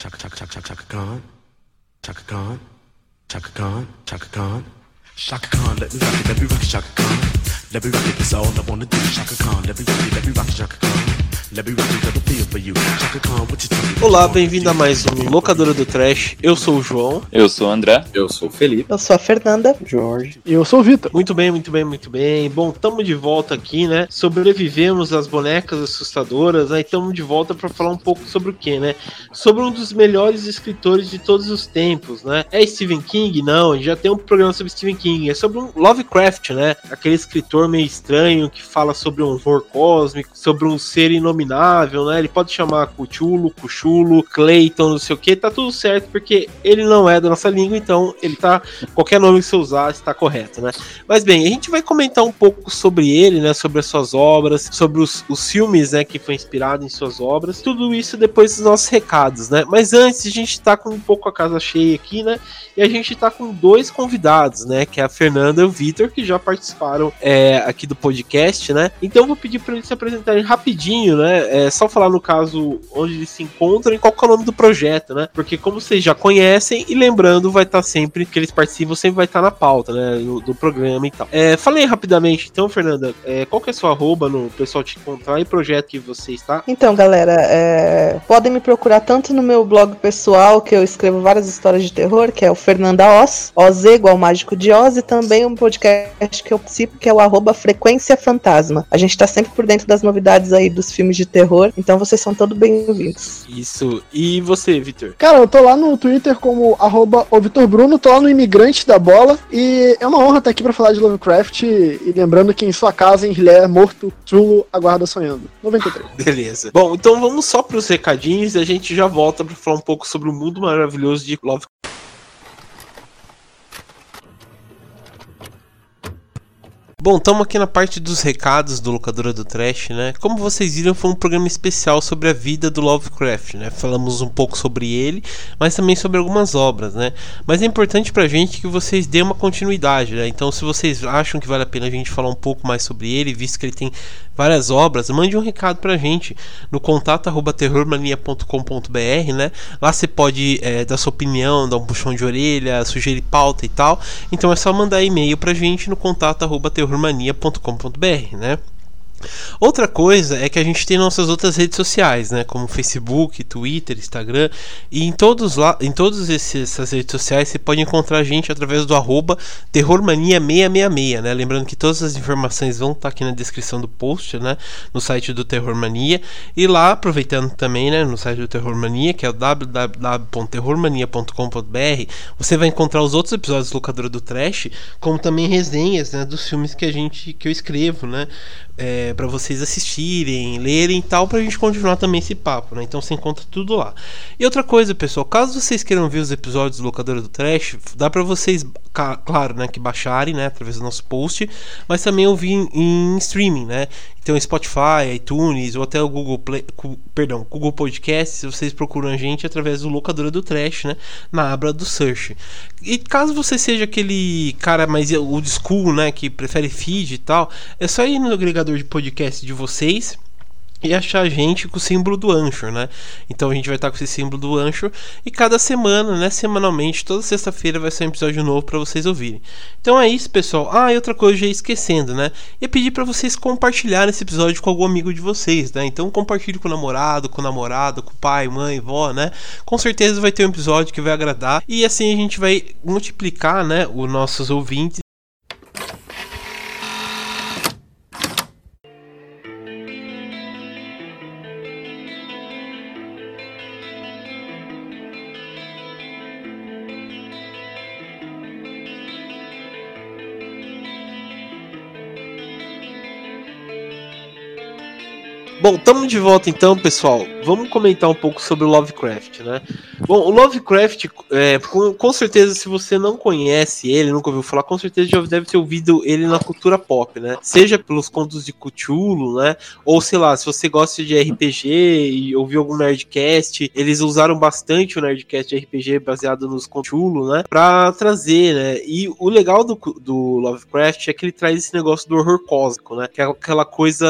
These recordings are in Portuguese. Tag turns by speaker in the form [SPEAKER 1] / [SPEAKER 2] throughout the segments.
[SPEAKER 1] Chaka chaka chaka chaka chaka Khan. Chaka Khan. Chaka Khan. Chaka Khan. Shaka Khan, let me rock it, let me rock it, Shaka Khan. Let me rock it, that's all I wanna do. Shaka Khan, let me rock it, let me rock it, Shaka Khan.
[SPEAKER 2] Olá, bem-vindo a mais um Locadora do Trash. Eu sou o João.
[SPEAKER 3] Eu sou o André.
[SPEAKER 4] Eu sou o Felipe.
[SPEAKER 5] Eu sou a Fernanda.
[SPEAKER 6] Jorge.
[SPEAKER 7] E eu sou o Vitor.
[SPEAKER 2] Muito bem, muito bem, muito bem. Bom, estamos de volta aqui, né? Sobrevivemos às bonecas assustadoras, né? E estamos de volta para falar um pouco sobre o que, né? Sobre um dos melhores escritores de todos os tempos, né? É Stephen King? Não, a gente já tem um programa sobre Stephen King. É sobre um Lovecraft, né? Aquele escritor meio estranho que fala sobre um horror cósmico, sobre um ser inominável, né? Ele pode chamar Cthulhu, Cuchulo, Clayton, não sei o que, tá tudo certo, porque ele não é da nossa língua, então ele tá. Qualquer nome que você usar está correto, né? Mas bem, a gente vai comentar um pouco sobre ele, né? Sobre as suas obras, sobre os, os filmes, né? Que foi inspirado em suas obras. Tudo isso depois dos nossos recados, né? Mas antes, a gente tá com um pouco a casa cheia aqui, né? E a gente tá com dois convidados, né? Que é a Fernanda e o Vitor, que já participaram é, aqui do podcast, né? Então eu vou pedir para eles se apresentarem rapidinho, né? É só falar no caso onde eles se encontram e qual é o nome do projeto, né? Porque como vocês já conhecem, e lembrando, vai estar sempre que eles participam, sempre vai estar na pauta, né? Do, do programa e tal. É, falei rapidamente, então, Fernanda, é, qual que é a sua arroba no pessoal te encontrar e projeto que você está?
[SPEAKER 5] Então, galera, é, podem me procurar tanto no meu blog pessoal, que eu escrevo várias histórias de terror, que é o Fernanda Oz, OZ igual Mágico de Oz, e também um podcast que eu participo, que é o arroba Frequência Fantasma. A gente tá sempre por dentro das novidades aí dos filmes de terror, então vocês são todos bem-vindos.
[SPEAKER 2] Isso. E você, Vitor?
[SPEAKER 7] Cara, eu tô lá no Twitter como arroba Bruno, tô lá no Imigrante da Bola, e é uma honra estar aqui pra falar de Lovecraft, e lembrando que em sua casa, em Rilé, morto, Trulo aguarda sonhando. 93.
[SPEAKER 2] Beleza. Bom, então vamos só pros recadinhos e a gente já volta pra falar um pouco sobre o mundo maravilhoso de Lovecraft. Bom, estamos aqui na parte dos recados do Locadora do Trash, né? Como vocês viram, foi um programa especial sobre a vida do Lovecraft, né? Falamos um pouco sobre ele, mas também sobre algumas obras, né? Mas é importante pra gente que vocês dêem uma continuidade, né? Então, se vocês acham que vale a pena a gente falar um pouco mais sobre ele, visto que ele tem várias obras, mande um recado pra gente no contato arroba terrormania.com.br, né? Lá você pode é, dar sua opinião, dar um puxão de orelha, sugerir pauta e tal. Então é só mandar e-mail pra gente no contato arroba terrormania.com.br, né? Outra coisa é que a gente tem nossas outras redes sociais, né, como Facebook, Twitter, Instagram, e em todos lá, em todas essas redes sociais você pode encontrar a gente através do arroba terrormania666, né? Lembrando que todas as informações vão estar aqui na descrição do post, né, no site do Terrormania, e lá aproveitando também, né, no site do Terrormania, que é o www.terrormania.com.br, você vai encontrar os outros episódios do Locadora do Trash, como também resenhas, né, dos filmes que a gente que eu escrevo, né? É, para vocês assistirem, lerem e tal, pra gente continuar também esse papo, né? Então você encontra tudo lá. E outra coisa, pessoal, caso vocês queiram ver os episódios do Locadora do Trash, dá para vocês, claro, né, que baixarem, né, através do nosso post, mas também ouvir em, em streaming, né? Então Spotify, iTunes ou até o Google Play, perdão, Google Podcasts, vocês procuram a gente através do Locadora do Trash, né, na aba do search. E caso você seja aquele cara mais old school, né, que prefere feed e tal, é só ir no agregador de podcast de vocês e achar a gente com o símbolo do Anchor, né? Então a gente vai estar com esse símbolo do Anchor e cada semana, né, semanalmente, toda sexta-feira vai ser um episódio novo para vocês ouvirem. Então é isso, pessoal. Ah, e outra coisa, já ia esquecendo, né? Ia pedir para vocês compartilharem esse episódio com algum amigo de vocês, né? Então compartilhe com o namorado, com o namorado, com o pai, mãe, vó, né? Com certeza vai ter um episódio que vai agradar e assim a gente vai multiplicar, né, os nossos ouvintes Bom, estamos de volta então, pessoal. Vamos comentar um pouco sobre o Lovecraft, né? Bom, o Lovecraft, é, com, com, certeza, se você não conhece ele, nunca ouviu falar, com certeza já deve ter ouvido ele na cultura pop, né? Seja pelos contos de Cthulhu, né? Ou sei lá, se você gosta de RPG e ouviu algum Nerdcast, eles usaram bastante o Nerdcast de RPG baseado nos Cthulhu, né? Pra trazer, né? E o legal do, do Lovecraft é que ele traz esse negócio do horror cósmico, né? Que é aquela coisa,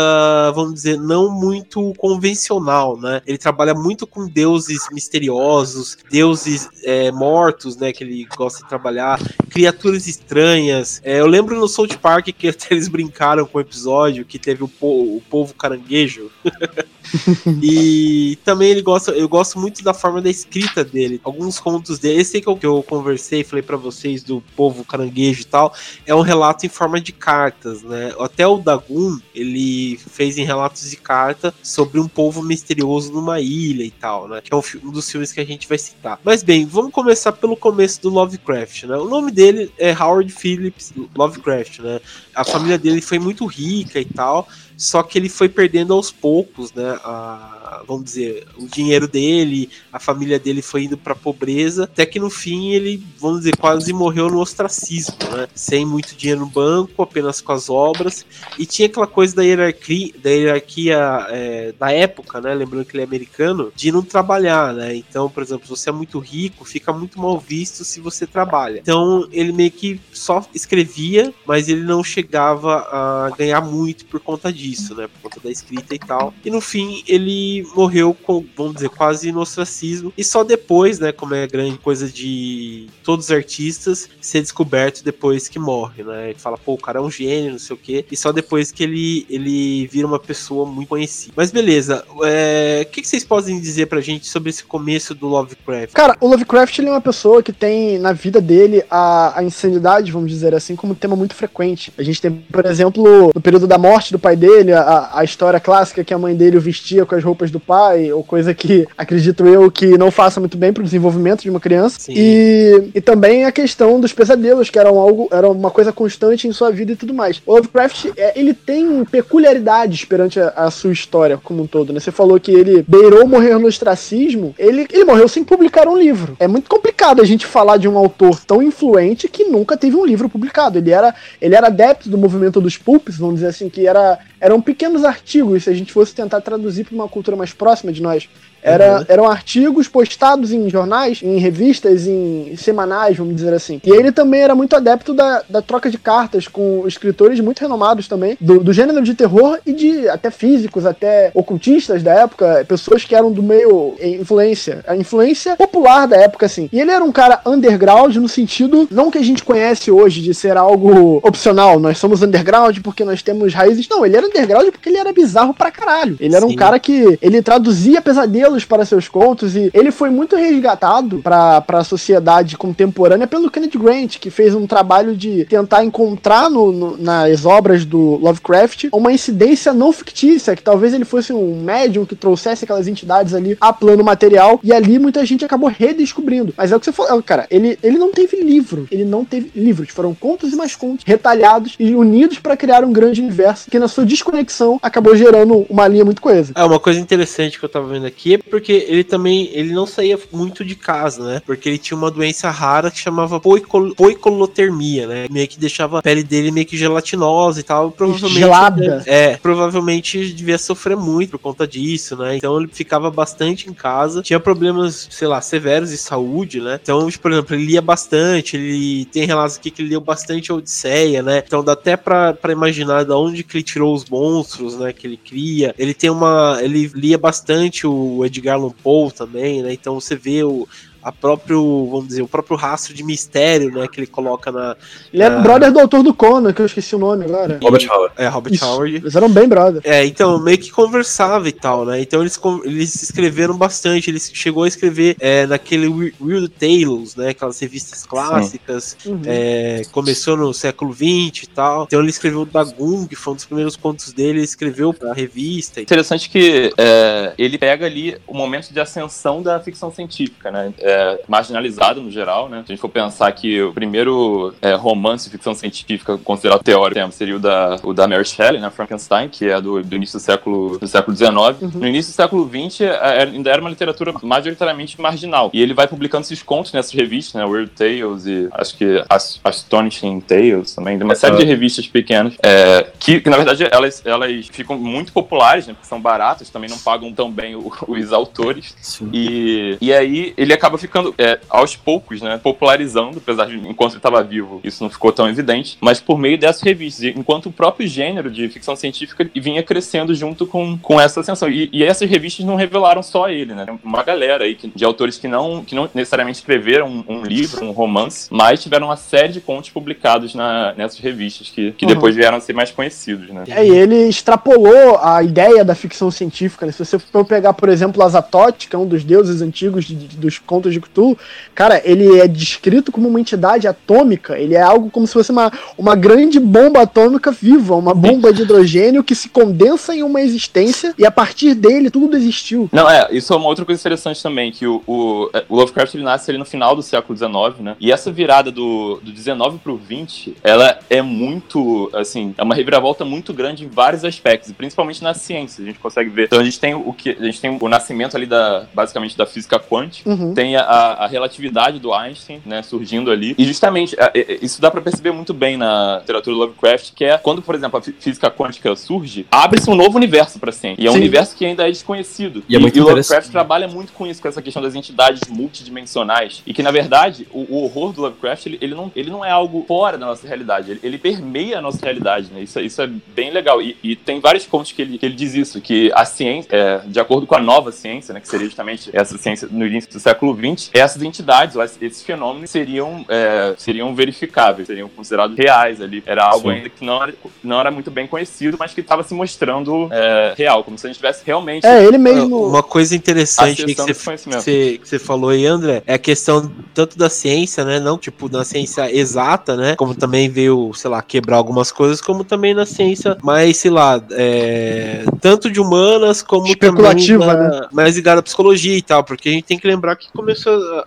[SPEAKER 2] vamos dizer, não muito convencional, né? Ele trabalha muito com deuses misteriosos, deuses é, mortos, né? Que ele gosta de trabalhar, criaturas estranhas. É, eu lembro no South Park que até eles brincaram com o episódio que teve o, po o povo caranguejo. e também ele gosta, eu gosto muito da forma da escrita dele. Alguns contos dele, esse que eu, que eu conversei, falei para vocês do povo caranguejo e tal, é um relato em forma de cartas, né? Até o Dagun, ele fez em relatos de carta sobre um povo misterioso numa ilha e tal, né? Que é um, um dos filmes que a gente vai citar. Mas bem, vamos começar pelo começo do Lovecraft, né? O nome dele é Howard Phillips Lovecraft, né? A família dele foi muito rica e tal, só que ele foi perdendo aos poucos, né? A, vamos dizer, o dinheiro dele, a família dele foi indo para pobreza, até que no fim ele, vamos dizer, quase morreu no ostracismo, né? Sem muito dinheiro no banco, apenas com as obras, e tinha aquela coisa da hierarquia, da hierarquia é, da época, né? Lembrando que ele é americano, de não trabalhar, né? Então, por exemplo, se você é muito rico, fica muito mal visto se você trabalha. Então, ele meio que só escrevia, mas ele não chegava a ganhar muito por conta disso disso, né? Por conta da escrita e tal. E no fim, ele morreu com, vamos dizer, quase no ostracismo. E só depois, né? Como é grande coisa de todos os artistas, ser descoberto depois que morre, né? Ele fala, pô, o cara é um gênio, não sei o quê. E só depois que ele, ele vira uma pessoa muito conhecida. Mas beleza, é, o que, que, vocês podem dizer pra gente sobre esse começo do Lovecraft?
[SPEAKER 7] Cara, o Lovecraft ele é uma pessoa que tem na vida dele a, a insanidade, vamos dizer assim, como tema muito frequente. A gente tem, por exemplo, no período da morte do pai dele, dele, a, a história clássica que a mãe dele o vestia com as roupas do pai, ou coisa que acredito eu que não faça muito bem pro desenvolvimento de uma criança. E, e também a questão dos pesadelos, que eram algo, era uma coisa constante em sua vida e tudo mais. O Lovecraft, é, ele tem peculiaridades perante a, a, sua história como um todo, né? Você falou que ele beirou morrer no ostracismo, ele, ele morreu sem publicar um livro. É muito complicado a gente falar de um autor tão influente que nunca teve um livro publicado. Ele era, ele era adepto do movimento dos pulps, vamos dizer assim, que era, era eram pequenos artigos, se a gente fosse tentar traduzir para uma cultura mais próxima de nós. Era, uhum. Eram artigos postados em jornais, em revistas, em semanais, vamos dizer assim. E ele também era muito adepto da, da troca de cartas com escritores muito renomados também, do, do gênero de terror e de até físicos, até ocultistas da época, pessoas que eram do meio influência, a influência popular da época, assim. E ele era um cara underground no sentido, não que a gente conhece hoje de ser algo opcional, nós somos underground porque nós temos raízes. Não, ele era underground porque ele era bizarro pra caralho. Ele era Sim. um cara que ele traduzia pesadelo para seus contos e ele foi muito resgatado para a sociedade contemporânea pelo Kenneth Grant, que fez um trabalho de tentar encontrar no, no, nas obras do Lovecraft uma incidência não fictícia, que talvez ele fosse um médium que trouxesse aquelas entidades ali a plano material e ali muita gente acabou redescobrindo. Mas é o que você falou, cara, ele, ele não teve livro, ele não teve livros, foram contos e mais contos retalhados e unidos para criar um grande universo que na sua desconexão acabou gerando uma linha muito coesa.
[SPEAKER 2] É uma coisa interessante que eu tava vendo aqui porque ele também ele não saía muito de casa, né? Porque ele tinha uma doença rara que chamava poicol, poicolotermia, né? Meio que deixava a pele dele meio que gelatinosa e tal. Provavelmente,
[SPEAKER 7] Gelada.
[SPEAKER 2] É, provavelmente devia sofrer muito por conta disso, né? Então ele ficava bastante em casa. Tinha problemas, sei lá, severos de saúde, né? Então, por exemplo, ele lia bastante. Ele tem relatos aqui que ele leu bastante Odisseia, né? Então dá até pra, pra imaginar de onde que ele tirou os monstros, né? Que ele cria. Ele tem uma. Ele lia bastante o Edgar Allan Poe também, né? Então você vê o, a próprio, vamos dizer, o próprio rastro de mistério, né, que ele coloca na...
[SPEAKER 7] Ele é brother do autor do Conan, que eu esqueci o nome agora.
[SPEAKER 3] Robert Howard.
[SPEAKER 2] É, Robert Isso. Howard.
[SPEAKER 7] Eles eram bem brother.
[SPEAKER 2] É, então, meio que conversava e tal, né, então eles, eles escreveram bastante, ele chegou a escrever é, naquele Weird Tales, né, aquelas revistas clássicas, uhum. é, começou no século XX e tal, então ele escreveu Dagung, que foi um dos primeiros contos dele, ele escreveu pra revista.
[SPEAKER 3] Interessante que é, ele pega ali o momento de ascensão da ficção científica, né, é, marginalizado no geral, né? Se a gente for pensar que o primeiro é, romance de ficção científica considerado teórico seria o da, o da Mary Shelley, né? Frankenstein, que é do, do início do século, do século XIX. Uhum. No início do século XX, é, ainda era uma literatura majoritariamente marginal. E ele vai publicando esses contos nessas revistas, né? Weird Tales e acho que Astonishing Tales também, uma série de revistas pequenas, é, que, que, na verdade elas, elas ficam muito populares, né? Porque são baratas, também não pagam tão bem o, os autores. E, e aí ele acaba ficando, é, aos poucos, né? Popularizando, apesar de enquanto ele estava vivo, isso não ficou tão evidente, mas por meio dessas revistas. Enquanto o próprio gênero de ficção científica vinha crescendo junto com, com essa ascensão. E, e essas revistas não revelaram só ele, né? Uma galera aí de autores que não, que não necessariamente escreveram um, um livro, um romance, mas tiveram uma série de contos publicados na, nessas revistas que, que uhum. depois vieram a ser mais conhecidos, né?
[SPEAKER 7] É, e ele extrapolou a ideia da ficção científica, né? Se você for pegar, por exemplo, Azatoth, que é um dos deuses antigos de, de, dos contos de Cthulhu, cara, ele é descrito como uma entidade atômica, ele é algo como se fosse uma, uma grande bomba atômica viva, uma bomba de hidrogênio que se condensa em uma existência e a partir dele tudo existiu.
[SPEAKER 3] Não, é, isso é uma outra coisa interessante também, que o, o, o Lovecraft ele nasce ali no final do século XIX, né? E essa virada do, do 19 pro 20, ela é muito, assim, é uma reviravolta muito grande em vários aspectos, principalmente na ciência, a gente consegue ver. Então a gente tem o que a gente tem o nascimento ali da basicamente da física quântica, uhum. tem a, a, relatividade do Einstein, né, surgindo ali. E justamente isso dá para perceber muito bem na literatura do Lovecraft, que é quando, por exemplo, a física quântica surge, abre-se um novo universo para ciência. E é um Sim. universo que ainda é desconhecido.
[SPEAKER 4] E, é e
[SPEAKER 3] o Lovecraft trabalha muito com isso, com essa questão das entidades multidimensionais. E que, na verdade, o, o horror do Lovecraft, ele, ele, não, ele não é algo fora da nossa realidade. Ele, ele permeia a nossa realidade, né? Isso, isso é bem legal. E, e, tem vários pontos que ele, que ele diz isso, que a ciência, é, de acordo com a nova ciência, né, que seria justamente essa ciência no início do século XX, essas entidades, esses fenômenos seriam, é, seriam verificáveis, seriam considerados reais ali. Era algo Sim. ainda que não era, não era muito bem conhecido, mas que estava se mostrando é, real, como se a gente tivesse realmente.
[SPEAKER 2] É, ele mesmo. Uma coisa interessante que você, que você falou aí, André, é a questão tanto da ciência, né? Não tipo da ciência exata, né? Como também veio, sei lá, quebrar algumas coisas, como também na ciência mais, sei lá, é, tanto de humanas como também na, né? mais ligada à psicologia e tal, porque a gente tem que lembrar que começou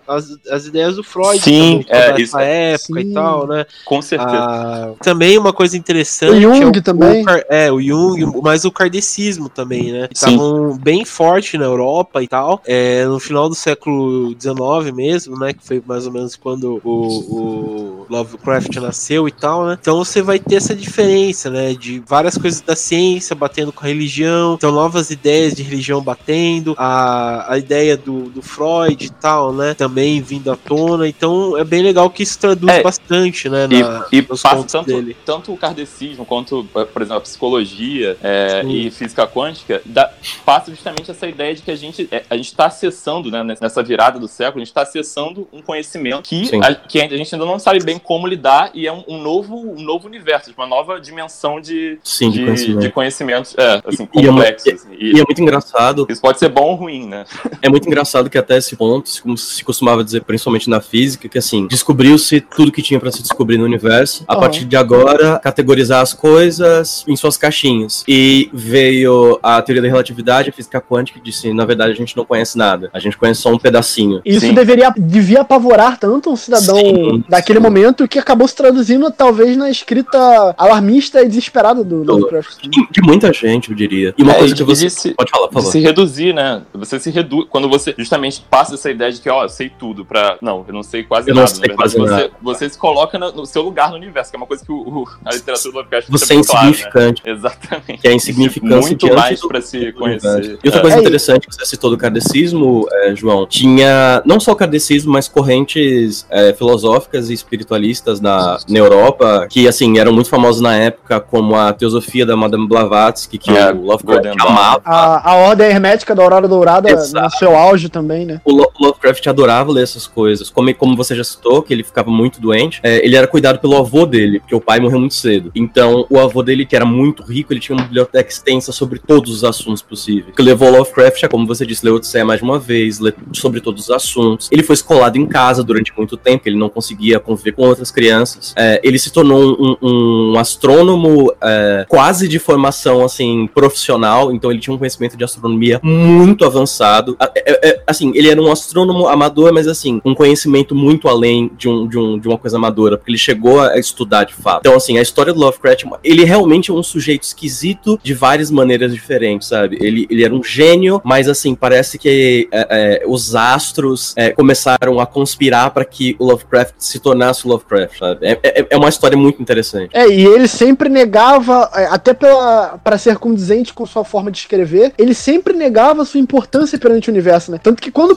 [SPEAKER 2] as, as ideias do Freud
[SPEAKER 3] Sim,
[SPEAKER 2] também, é, nessa é, época sim, e tal, né?
[SPEAKER 3] Com certeza.
[SPEAKER 2] Ah, também uma coisa interessante.
[SPEAKER 7] O Jung é o, também.
[SPEAKER 2] O, é, o Jung, mas o kardecismo também, né? Estavam bem forte na Europa e tal. É, no final do século XIX mesmo, né? Que foi mais ou menos quando o, o Lovecraft nasceu e tal, né? Então você vai ter essa diferença, né? De várias coisas da ciência batendo com a religião, então novas ideias de religião batendo, a, a ideia do, do Freud e tal, né? Também vindo à tona. Então é bem legal que isso traduz é, bastante, né?
[SPEAKER 3] Na, e, e passa tanto, dele. tanto o kardecismo quanto, por exemplo, a psicologia é, e física quântica, dá, passa justamente essa ideia de que a gente é, a gente está acessando, né? Nessa virada do século, a gente está acessando um conhecimento que a, que a gente ainda não sabe bem como lidar e é um, um novo, um novo universo, uma nova dimensão de,
[SPEAKER 4] Sim, de, de, conhecimento.
[SPEAKER 3] de conhecimentos é, assim,
[SPEAKER 4] e, complexos. E é, assim. e,
[SPEAKER 3] e
[SPEAKER 4] é muito engraçado.
[SPEAKER 3] Isso pode ser bom ou ruim, né?
[SPEAKER 4] É muito engraçado que até esse ponto, como se costumava dizer, principalmente na física, que assim, descobriu-se tudo que tinha para se descobrir no universo. A uhum. partir de agora, categorizar as coisas em suas caixinhas. E veio a teoria da relatividade, a física quântica, que disse, na verdade, a gente não conhece nada. A gente conhece só um pedacinho.
[SPEAKER 7] Isso Sim. deveria devia apavorar tanto um cidadão Sim. daquele momento que acabou se traduzindo talvez na escrita alarmista e desesperada do Lovecraft.
[SPEAKER 4] De, de, muita gente, eu diria.
[SPEAKER 3] E uma é, coisa que você se, pode falar, por favor. se reduzir, né? Você se reduz quando você justamente passa essa ideia de que, ó, eu sei tudo para não, eu não sei quase eu nada. Não sei quase você, nada. você se coloca no, no, seu lugar no universo, que é uma coisa que o, o a literatura do Lovecraft
[SPEAKER 4] Você é insignificante.
[SPEAKER 3] Claro, né? Exatamente.
[SPEAKER 4] Que é insignificante.
[SPEAKER 3] Muito mais para se conhecer.
[SPEAKER 4] E outra coisa é. interessante que você citou do kardecismo, é, João, tinha não só o kardecismo, mas correntes é, filosóficas e espiritualistas na, na Europa, que, assim, eram muito famosos na época, como a teosofia da Madame Blavatsky, que é, o Lovecraft amava.
[SPEAKER 7] A, a Ordem Hermética da Aurora Dourada Exato. no seu auge também, né?
[SPEAKER 4] O Lovecraft adorava ler essas coisas. Como, como você já citou, que ele ficava muito doente, é, ele era cuidado pelo avô dele, porque o pai morreu muito cedo. Então, o avô dele, que era muito rico, ele tinha uma biblioteca extensa sobre todos os assuntos possíveis. Que levou Lovecraft a, como você disse, ler Odisseia mais uma vez, ler sobre todos os assuntos. Ele foi escolado em casa durante muito tempo, ele não conseguia conviver com outras crianças. É, ele se tornou um, um, um astrônomo é, quase de formação assim profissional, então ele tinha um conhecimento de astronomia muito avançado. É, é, é, assim, ele era um astrônomo amador, mas assim, um conhecimento muito além de, um, de, um, de uma coisa amadora, porque ele chegou a estudar de fato. Então, assim, a história do Lovecraft, ele realmente é um sujeito esquisito de várias maneiras diferentes, sabe? Ele, ele era um gênio, mas assim, parece que é, os astros começaram a conspirar para que o Lovecraft se tornasse o Lovecraft, sabe? É, é, é, uma história muito interessante.
[SPEAKER 7] É, e ele sempre negava, é, até para ser condizente com sua forma de escrever, ele sempre negava sua importância perante o universo, né? Tanto que quando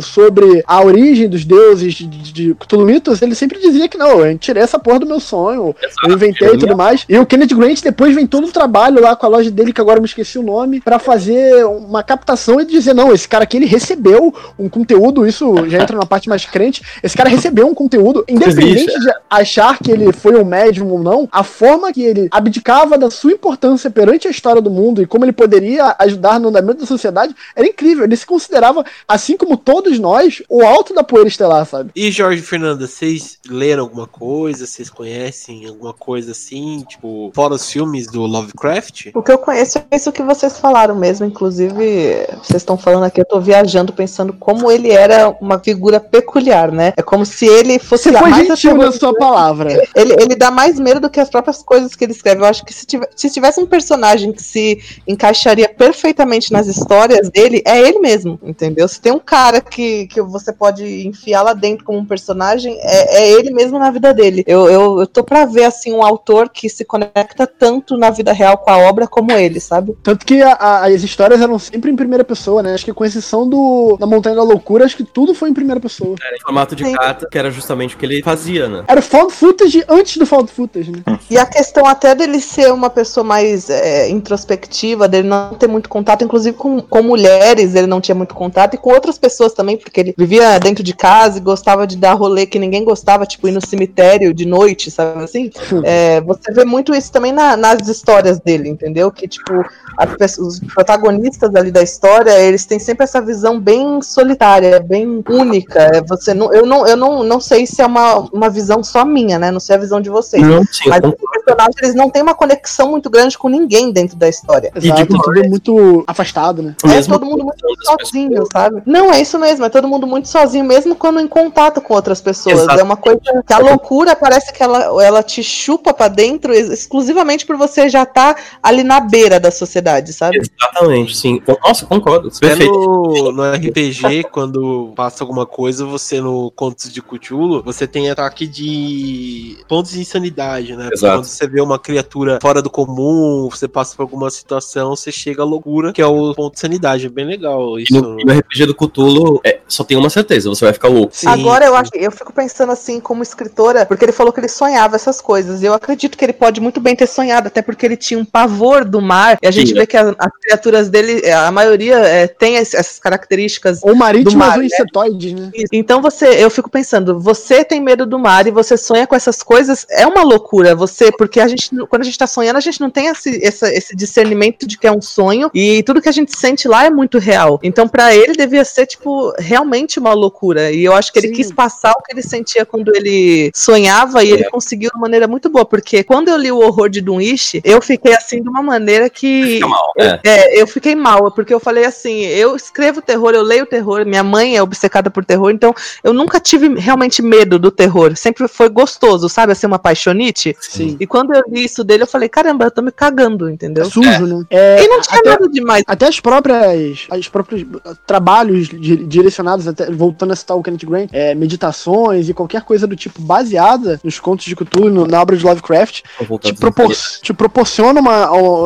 [SPEAKER 7] sobre a origem dos deuses de, de, de Cthulhu Mitos, ele sempre dizia que não, eu tirei essa porra do meu sonho, Exato. eu inventei e tudo mais. E o Kenneth Grant depois vem todo o trabalho lá com a loja dele, que agora eu me esqueci o nome, para fazer uma captação e dizer, não, esse cara aqui ele recebeu um conteúdo, isso já entra na parte mais crente, esse cara recebeu um conteúdo, independente de achar que ele foi um médium ou não, a forma que ele abdicava da sua importância perante a história do mundo e como ele poderia ajudar no andamento da sociedade, era incrível. Ele se considerava, assim como todos nós, o alto da poeira estelar, sabe?
[SPEAKER 2] E Jorge Fernanda, vocês leram alguma coisa? Vocês conhecem alguma coisa assim, tipo, fora os filmes do Lovecraft?
[SPEAKER 5] O que eu conheço é isso que vocês falaram mesmo, inclusive, vocês estão falando aqui, eu tô viajando pensando como ele era uma figura peculiar, né? É como se ele fosse
[SPEAKER 7] Você foi gentil na sua palavra.
[SPEAKER 5] Ele, ele dá mais medo do que as próprias coisas que ele escreve. Eu acho que se, tiver, se tivesse um personagem que se encaixaria perfeitamente nas histórias dele, é ele mesmo, entendeu? Se tem um cara que, que você pode enfiar lá dentro como um personagem, é, é ele mesmo na vida dele. Eu, eu, eu tô pra ver, assim, um autor que se conecta tanto na vida real com a obra como ele, sabe?
[SPEAKER 7] Tanto que a, a, as histórias eram sempre em primeira pessoa, né? Acho que com exceção do da Montanha da Loucura, acho que tudo foi em primeira pessoa.
[SPEAKER 4] Era em formato de Sim. carta, que era justamente o que ele fazia, né?
[SPEAKER 7] Era found footage antes do found footage, né?
[SPEAKER 5] E a questão até dele ser uma pessoa mais é, introspectiva, dele não ter muito contato, inclusive com, com mulheres, ele não tinha muito contato, e com outras pessoas também, porque ele vivia dentro de casa e gostava de dar rolê que ninguém gostava, tipo ir no cemitério de noite, sabe assim? É, você vê muito isso também na, nas histórias dele, entendeu? Que, tipo, as, os protagonistas ali da história, eles têm sempre essa visão bem solitária, bem única. É, você não, eu não, eu não, não sei se é uma, uma visão só minha, né? Não sei a visão de vocês. Não, sim, mas os personagens eles não têm uma conexão muito grande com ninguém dentro da história.
[SPEAKER 7] Exato, e tudo é muito afastado, né?
[SPEAKER 5] É mesmo todo mundo muito sozinho, sabe? Não, é isso mesmo, é todo mundo muito sozinho, mesmo quando em contato com outras pessoas. Exato. É uma coisa que a loucura parece que ela, ela te chupa para dentro exclusivamente por você já estar tá ali na beira da sociedade, sabe?
[SPEAKER 4] Exatamente, sim. Nossa, concordo.
[SPEAKER 2] Perfeito. No, no RPG, quando passa alguma coisa, você no Contos de Cthulhu, você tem ataque de pontos de insanidade, né? Exato. Quando você vê uma criatura fora do comum, você passa por alguma situação, você chega à loucura, que é o ponto de sanidade. É bem legal isso.
[SPEAKER 4] E no, no RPG do Cthulhu, é, só tem uma certeza, você vai ficar louco.
[SPEAKER 5] Sim. Agora eu acho, eu fico pensando assim, como escritora, porque ele falou que ele sonhava essas coisas. E eu acredito que ele pode muito bem ter sonhado, até porque ele tinha um pavor do mar. E a gente Sim, vê que as, as, criaturas dele, a maioria é, tem essas características.
[SPEAKER 7] Ou marítimas ou insetoides, né?
[SPEAKER 5] né? Então você, eu fico pensando, você tem medo do mar e você sonha com essas coisas, é uma loucura. Você, porque a gente, quando a gente tá sonhando, a gente não tem esse, esse, esse discernimento de que é um sonho e tudo que a gente sente lá é muito real. Então, para ele, devia ser, tipo, realmente uma loucura. E eu acho que ele Sim. quis passar o que ele sentia quando ele sonhava e é. ele conseguiu de uma maneira muito boa, porque quando eu li o horror de Dunwich, eu fiquei assim de uma maneira que. Mal, é. é. eu fiquei mal, porque eu falei assim: eu escrevo terror, eu leio terror, minha mãe é obcecada por terror, então eu nunca tive realmente medo do terror. Sempre foi gostoso, sabe? Assim, uma paixonite. Sim. E quando eu li isso dele, eu falei: caramba, eu tô me cagando, entendeu? É
[SPEAKER 7] sujo, né?
[SPEAKER 5] É, e não tinha até, nada demais.
[SPEAKER 7] Até as próprias. Os próprios trabalhos direcionados, até, voltando a citar o Kenneth Grant, é, meditações e qualquer coisa do tipo baseada nos contos de Cthulhu, na obra de Lovecraft, te, propor te proporciona uma.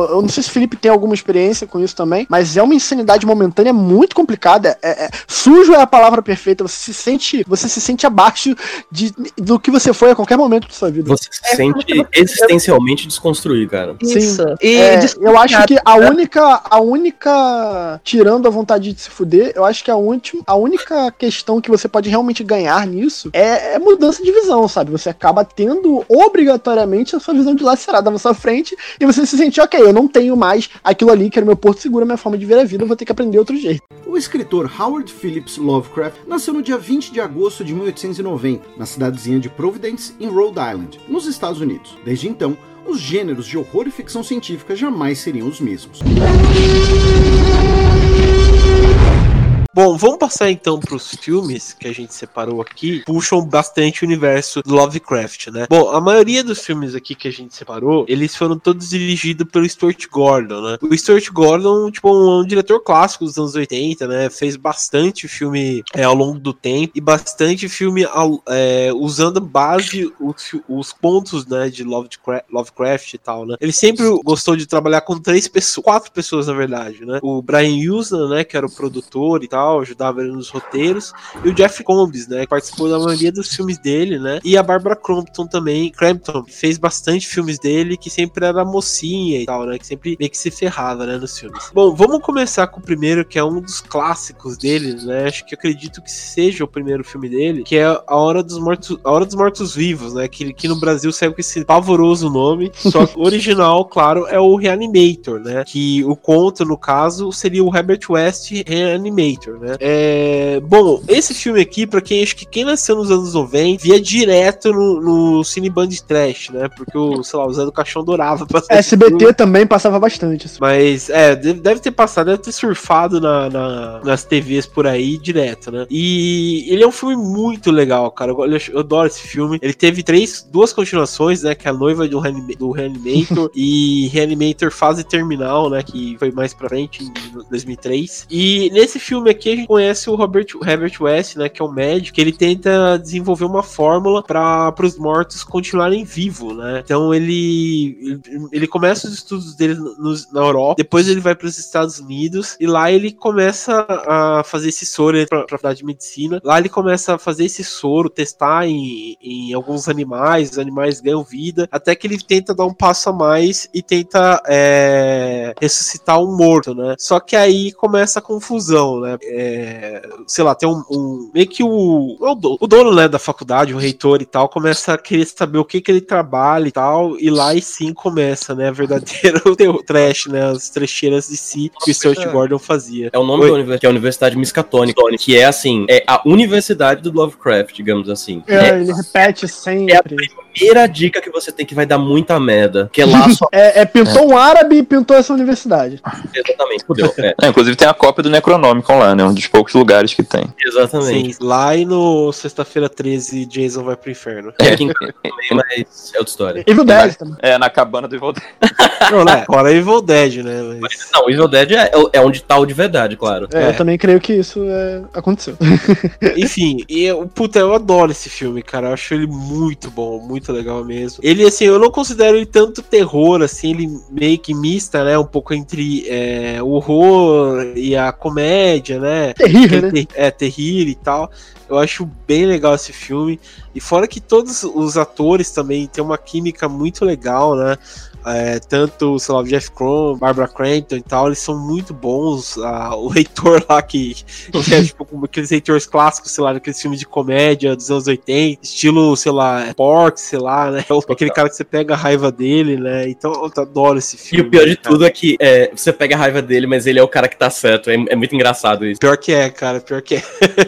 [SPEAKER 7] Eu não sei se o Felipe tem alguma experiência com isso também, mas é uma insanidade momentânea muito complicada. É, é, sujo é a palavra perfeita. Você se sente, você se sente abaixo de, do que você foi a qualquer momento da sua vida.
[SPEAKER 4] Você se é, sente existencialmente desconstruir, cara.
[SPEAKER 5] Isso.
[SPEAKER 7] Sim.
[SPEAKER 5] E
[SPEAKER 7] É, eu acho que a única, a única, tirando a vontade de se fuder, eu acho que a, última, a única questão que você pode realmente ganhar nisso é, é mudança de visão, sabe? Você acaba tendo obrigatoriamente a sua visão dilacerada na sua frente e você se sente, ok, eu não tenho mais aquilo ali que era meu porto seguro, minha forma de ver a vida, eu vou ter que aprender outro jeito.
[SPEAKER 6] O escritor Howard Phillips Lovecraft nasceu no dia 20 de agosto de 1890, na cidadezinha de Providence, em Rhode Island, nos Estados Unidos. Desde então, os gêneros de horror e ficção científica jamais seriam os mesmos.
[SPEAKER 2] Bom, vamos passar então pros filmes que a gente separou aqui. Puxam bastante o universo do Lovecraft, né? Bom, a maioria dos filmes aqui que a gente separou, eles foram todos dirigidos pelo Stuart Gordon, né? O Stuart Gordon, tipo, um, um diretor clássico dos anos 80, né? Fez bastante filme é, ao longo do tempo e bastante filme é, usando base os, os pontos, né, de Lovecraft, Lovecraft e tal, né? Ele sempre gostou de trabalhar com três pessoas, quatro pessoas na verdade, né? O Brian Usna, né, que era o produtor e tal, ajudava ele nos roteiros, e o Jeff Combs, né, que participou da maioria dos filmes dele, né? E a Barbara Crampton também, Crampton, fez bastante filmes dele, que sempre era mocinha e tal, né? Que sempre meio que se ferrava, né, nos filmes. Bom, vamos começar com o primeiro, que é um dos clássicos dele, né? Acho que eu acredito que seja o primeiro filme dele, que é A Hora dos Mortos, A Hora dos Mortos Vivos, né? Que, que no Brasil saiu com esse pavoroso nome. Só que o original, claro, é o Reanimator, né? Que o conto, no caso, seria o Herbert West Reanimator, né? É, bom, esse filme aqui, pra quem acho que quem nasceu nos anos 90, via direto no, no Cine Band Trash, né? Porque o, sei lá, o Zé do Caixão esse filme.
[SPEAKER 7] SBT também passava bastante. assim.
[SPEAKER 2] Mas, é, deve, deve ter passado, deve ter surfado na, na- nas TVs por aí direto, né? E ele é um filme muito legal, cara. Eu, eu adoro esse filme. Ele teve três, duas continuações, né? Que é a noiva do, Reanima- do Reanimator e Reanimator Fase Terminal, né? Que foi mais pra frente, em 2003. E nesse filme aqui a gente conhece o Robert, Herbert West, né? Que é um médico, que ele tenta desenvolver uma fórmula para os mortos continuarem vivos, né? Então ele, ele começa os estudos dele na Europa, depois ele vai para os Estados Unidos e lá ele começa a fazer esse soro para a faculdade de medicina. Lá ele começa a fazer esse soro, testar em, em alguns animais, os animais ganham vida, até que ele tenta dar um passo a mais e tenta é, ressuscitar um morto, né? Só que aí começa a confusão, né? É, sei lá, tem um, um- meio que o, o do- o dono né, da faculdade, o reitor e tal, começa a querer saber o que que ele trabalha e tal, e lá e sim começa, né, a verdadeira o trash, né, as trecheiras de si que o Stuart
[SPEAKER 4] É.
[SPEAKER 2] Gordon fazia.
[SPEAKER 4] É o nome
[SPEAKER 2] Oi.
[SPEAKER 4] da universidade, que é a Universidade Miskatonic, que é assim, é a universidade do Lovecraft, digamos assim.
[SPEAKER 7] É,
[SPEAKER 4] É
[SPEAKER 7] ele repete sempre.
[SPEAKER 4] a primeira dica que você tem que vai dar muita merda, que é lá só...
[SPEAKER 7] É, é, pintou um árabe e pintou essa universidade.
[SPEAKER 4] exatamente, fudeu. É,
[SPEAKER 3] É, inclusive tem a cópia do Necronomicon lá, né? Um dos poucos lugares que tem.
[SPEAKER 4] exatamente.
[SPEAKER 2] Sim, lá e no Sexta-feira 13, Jason vai pro inferno.
[SPEAKER 4] É, quem também, mas é outra história.
[SPEAKER 7] Evil Dead também.
[SPEAKER 3] É, na cabana do Evil Dead.
[SPEAKER 2] Não, né? Fora Evil Dead, né? Mas...
[SPEAKER 4] Não, o Evil Dead é, é onde tá o de verdade, claro.
[SPEAKER 7] É,
[SPEAKER 2] É.
[SPEAKER 7] Eu também creio que isso é, aconteceu.
[SPEAKER 2] Enfim, e eu, puta, eu adoro esse filme, cara. Eu acho ele muito bom, muito legal mesmo. Ele, assim, eu não considero ele tanto terror, assim, ele meio que mista, né? Um pouco entre é, o horror e a comédia, né?
[SPEAKER 7] Terrível, né?
[SPEAKER 2] Ter- É, terrível e tal. Eu acho bem legal esse filme. E fora que todos os atores também têm uma química muito legal, né? É, tanto, sei lá, o Jeff Cron, Barbara Crampton e tal, eles são muito bons. Ah, o reitor lá, que, que é tipo como aqueles reitores clássicos, sei lá, naqueles filmes de comédia dos anos 80, estilo, sei lá, Pork, sei lá, né? Aquele cara que você pega a raiva dele, né? Então eu adoro esse
[SPEAKER 4] E
[SPEAKER 2] filme.
[SPEAKER 4] o pior de
[SPEAKER 2] cara.
[SPEAKER 4] tudo é que é, você pega a raiva dele, mas ele é o cara que tá certo. É, é muito engraçado isso.
[SPEAKER 2] Pior que é, cara, pior que é.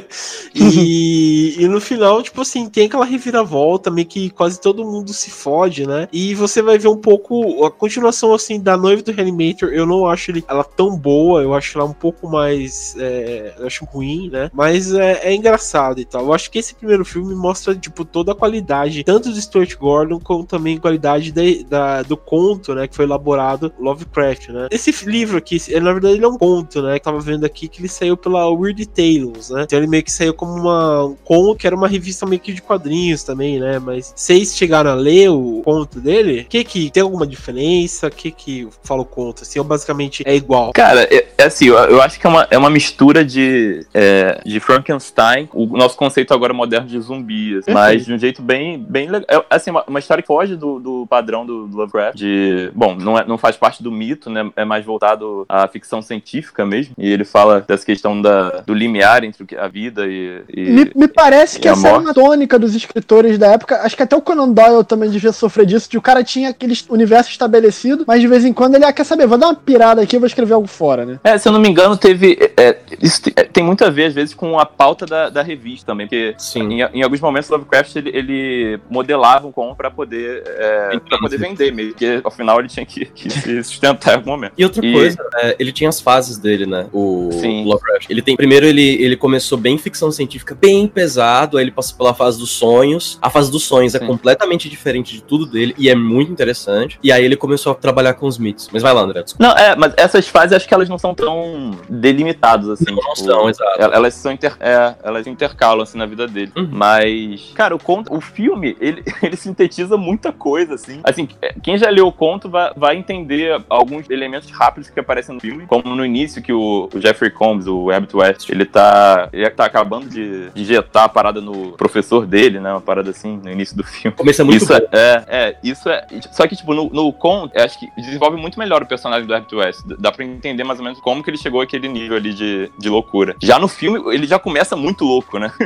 [SPEAKER 2] e, e no final, tipo assim, tem aquela reviravolta, meio que quase todo mundo se fode, né? E você vai ver um pouco a continuação, assim, da noiva do Reanimator. Eu não acho ele, ela tão boa, eu acho ela um pouco mais. é, eu acho ruim, né? Mas é, é engraçado e tal. Eu acho que esse primeiro filme mostra, tipo, toda a qualidade, tanto do Stuart Gordon, como também a qualidade da- da- do conto, né? Que foi elaborado Lovecraft, né? Esse livro aqui, ele, na verdade, ele é um conto, né? Que tava vendo aqui que ele saiu pela Weird Tales, né? Então ele meio que saiu como uma, um conto, que era uma revista meio que de quadrinhos também, né? Mas vocês chegaram a ler o conto dele? Que que tem alguma diferença? O que que fala o conto? Assim, ou basicamente é igual?
[SPEAKER 3] Cara, é, é assim, eu, eu acho que é uma, é uma mistura de, é, de Frankenstein, o nosso conceito agora moderno de zumbi, assim, mas de um jeito bem, bem legal. É, assim, uma, uma história que foge do, do padrão do, do Lovecraft, de, bom, não, é, não faz parte do mito, né, é mais voltado à ficção científica mesmo, e ele fala dessa questão da, do limiar entre que- a vida e... e-
[SPEAKER 7] Me, me parece que
[SPEAKER 3] e a
[SPEAKER 7] essa era
[SPEAKER 3] morte.
[SPEAKER 7] uma tônica dos escritores da época. Acho que até o Conan Doyle também devia sofrer disso, de o cara tinha aquele universo estabelecido, mas de vez em quando ele, ah, quer saber, vou dar uma pirada aqui e vou escrever algo fora, né?
[SPEAKER 3] É, se eu não me engano, teve. é, isso te- é, tem muito a ver, às vezes, com a pauta da, da revista também. Porque
[SPEAKER 4] Sim.
[SPEAKER 3] em, em alguns momentos o Lovecraft ele, ele modelava um com pra poder, é, pra poder vender mesmo. Porque ao final ele tinha que, que se sustentar em algum momento.
[SPEAKER 4] E outra
[SPEAKER 3] E-
[SPEAKER 4] coisa, é, ele tinha as fases dele, né? O
[SPEAKER 3] Sim.
[SPEAKER 4] Lovecraft. Ele tem. Primeiro, ele, ele começou bem ficção científica, bem pesado. Aí ele passou pela fase dos sonhos. A fase dos sonhos é
[SPEAKER 3] Sim.
[SPEAKER 4] completamente diferente de tudo dele e é muito interessante. E aí ele começou a trabalhar com os mitos. Mas vai lá, André. desculpa.
[SPEAKER 3] Não, é, mas essas fases acho que elas não são tão delimitadas assim.
[SPEAKER 4] Não,
[SPEAKER 3] tipo,
[SPEAKER 4] são, exato.
[SPEAKER 3] el- Elas são inter, é, elas intercalam assim na vida dele.
[SPEAKER 4] Uhum.
[SPEAKER 3] Mas, cara, o conto, o filme, ele, ele sintetiza muita coisa assim. Assim, é, quem já leu o conto vai, vai entender alguns elementos rápidos que aparecem no filme, como no início que o, o Jeffrey Combs, o Abbott West, ele tá, ele tá acabando de, de injetar a parada no professor dele, né, uma parada assim no início do filme.
[SPEAKER 4] Começa muito
[SPEAKER 3] isso
[SPEAKER 4] bom.
[SPEAKER 3] é, é, é, isso é. Só que, tipo, no, no conto, eu acho que desenvolve muito melhor o personagem do Herbert West. Dá pra entender mais ou menos como que ele chegou àquele nível ali de, de loucura. Já no filme, ele já começa muito louco, né?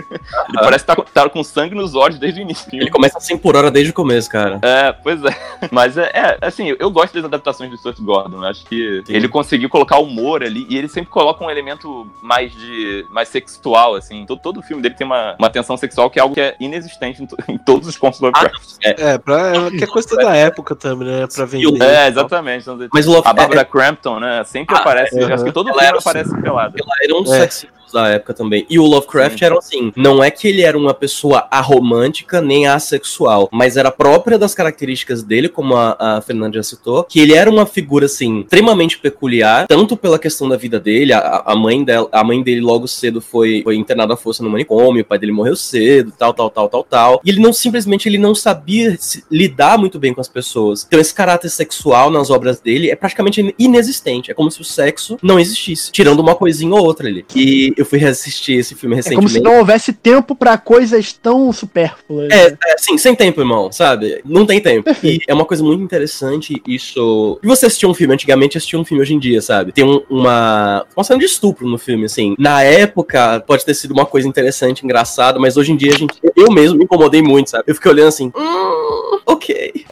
[SPEAKER 3] Ele parece que tá, com- tá com sangue nos olhos desde o início.
[SPEAKER 4] Ele começa a 100 por hora desde o começo, cara.
[SPEAKER 3] É, pois é. Mas é, é, assim, eu gosto das adaptações do Stuart Gordon. Acho que
[SPEAKER 4] Sim.
[SPEAKER 3] ele conseguiu colocar humor ali e ele sempre coloca um elemento mais de mais sexual, assim. Todo, todo o filme dele tem uma, uma tensão sexual que é algo que é inexistente em, to- em todos os contos do Lovecraft.
[SPEAKER 2] É, pra, que é coisa da época também, né? Pra vender.
[SPEAKER 3] É, exatamente. Então,
[SPEAKER 4] Mas o
[SPEAKER 3] A
[SPEAKER 4] Lovecraft
[SPEAKER 3] Bárbara Crampton, né? Sempre
[SPEAKER 4] Ah,
[SPEAKER 3] aparece.
[SPEAKER 2] é,
[SPEAKER 3] acho que todo
[SPEAKER 4] Ela
[SPEAKER 3] filme
[SPEAKER 4] era
[SPEAKER 3] aparece pelada.
[SPEAKER 4] ela era um dos
[SPEAKER 2] É.
[SPEAKER 4] sex da época também. E o Lovecraft
[SPEAKER 3] Sim.
[SPEAKER 4] era assim, não é que ele era uma pessoa aromântica nem assexual, mas era própria das características dele, como a, a Fernanda já citou, que ele era uma figura assim extremamente peculiar, tanto pela questão da vida dele, a, a mãe dela, a mãe dele logo cedo foi, foi internada à força no manicômio, o pai dele morreu cedo, tal, tal, tal, tal, tal. E ele não simplesmente ele não sabia se- lidar muito bem com as pessoas. Então esse caráter sexual nas obras dele é praticamente inexistente. É como se o sexo não existisse, tirando uma coisinha ou outra ali. E eu fui reassistir esse filme
[SPEAKER 7] É
[SPEAKER 4] recentemente.
[SPEAKER 7] como se não houvesse tempo pra coisas tão supérfluas.
[SPEAKER 4] É, é, assim, sem tempo, irmão, sabe? Não tem tempo. E é uma coisa muito interessante isso. E você assistiu um filme antigamente, assistiu um filme hoje em dia, sabe? Tem um- uma. Uma cena de estupro no filme, assim. Na época, pode ter sido uma coisa interessante, engraçada, mas hoje em dia a gente. Eu mesmo me incomodei muito, sabe? Eu fiquei olhando assim. Hum, ok.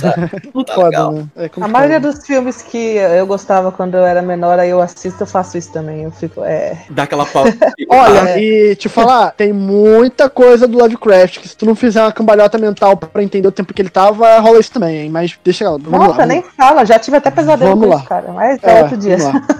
[SPEAKER 4] Tá. Não tá
[SPEAKER 7] Foda,
[SPEAKER 4] legal.
[SPEAKER 7] né? É
[SPEAKER 5] A maioria dos filmes que eu gostava quando eu era menor, aí eu assisto, eu faço isso também. Eu fico, é.
[SPEAKER 4] Dá aquela pausa.
[SPEAKER 7] Olha,
[SPEAKER 5] Ah,
[SPEAKER 7] e te falar, tem muita coisa do Lovecraft que se tu não fizer uma cambalhota mental pra entender o tempo que ele tava, rola isso também, hein? Mas deixa vamos
[SPEAKER 5] Nossa,
[SPEAKER 7] lá.
[SPEAKER 5] nem fala, já tive até pesadelo
[SPEAKER 7] Vamos
[SPEAKER 5] com
[SPEAKER 7] lá.
[SPEAKER 5] isso, cara. Mas
[SPEAKER 7] É,
[SPEAKER 5] é, outro dia.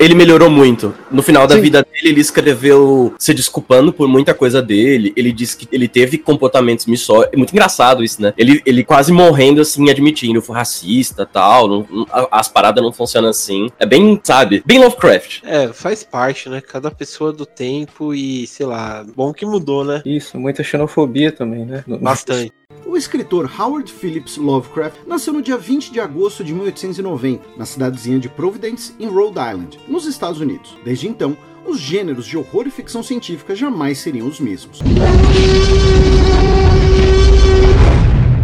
[SPEAKER 4] Ele melhorou muito. No final da
[SPEAKER 7] Sim.
[SPEAKER 4] vida dele, ele escreveu se desculpando por muita coisa dele. Ele disse que ele teve comportamentos missóginos. É muito engraçado isso, né? Ele, ele quase morrendo assim, admitindo, eu fui racista tal. não- não- as paradas não funcionam assim. É bem, sabe? Bem Lovecraft.
[SPEAKER 2] É, faz parte, né? Cada pessoa do tempo e, sei lá, bom que mudou, né?
[SPEAKER 8] Isso, muita xenofobia também, né?
[SPEAKER 2] Bastante.
[SPEAKER 6] O escritor Howard Phillips Lovecraft nasceu no dia 20 de agosto de 1890, na cidadezinha de Providence, em Rhode Island, nos Estados Unidos. Desde então, os gêneros de horror e ficção científica jamais seriam os mesmos.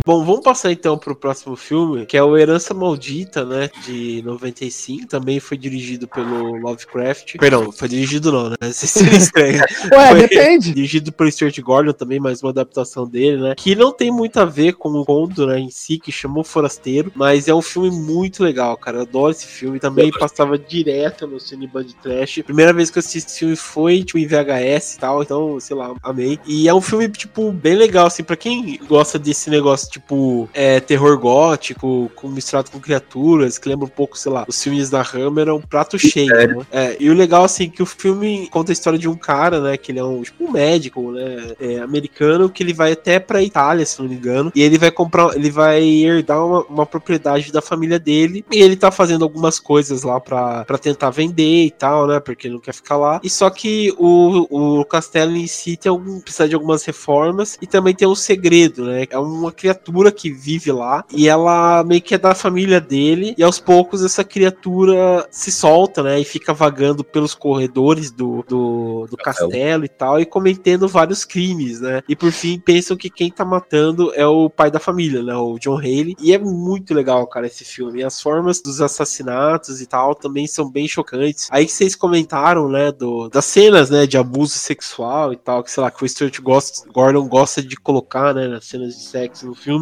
[SPEAKER 2] Bom, vamos passar então pro próximo filme, que é o Herança Maldita, né? De 95. Também foi dirigido pelo Lovecraft. Perdão, foi dirigido não, né? Se seria estranho.
[SPEAKER 7] Ué,
[SPEAKER 2] Foi
[SPEAKER 7] depende.
[SPEAKER 2] Dirigido pelo Stuart Gordon também, mais uma adaptação dele, né? Que não tem muito a ver com o conto, né, em si, que chamou Forasteiro, mas é um filme muito legal, cara. Eu adoro esse filme. Também passava direto no Cine Band Trash. Primeira vez que eu assisti esse filme foi, tipo, em VHS e tal, então, sei lá, amei. E é um filme, tipo, bem legal, assim, pra quem gosta desse negócio, tipo, é, terror gótico, com, misturado com criaturas, que lembra um pouco, sei lá, os filmes da Hammer, é um prato cheio, né? É, e o legal, assim, que o filme conta a história de um cara, né, que ele é um, tipo, um médico, né, é, americano, que ele vai até pra Itália, se não me engano, e ele vai comprar, ele vai herdar uma, uma propriedade da família dele, e ele tá fazendo algumas coisas lá pra, pra tentar vender e tal, né, porque ele não quer ficar lá, e só que o, o castelo em si tem algum, precisa de algumas reformas, e também tem um segredo, né, é uma criatura criatura que vive lá e ela meio que é da família dele e aos poucos essa criatura se solta, né, e fica vagando pelos corredores do, do, do
[SPEAKER 4] Castelo.
[SPEAKER 2] e tal e cometendo vários crimes, né? E por fim pensam que quem tá matando é o pai da família, né, o John Haley. E é muito legal, cara, esse filme. E as formas dos assassinatos e tal também são bem chocantes. Aí que vocês comentaram, né, do, das cenas, né, de abuso sexual e tal, que sei lá, que o Stuart gosta- Gordon gosta de colocar, né, nas cenas de sexo no filme.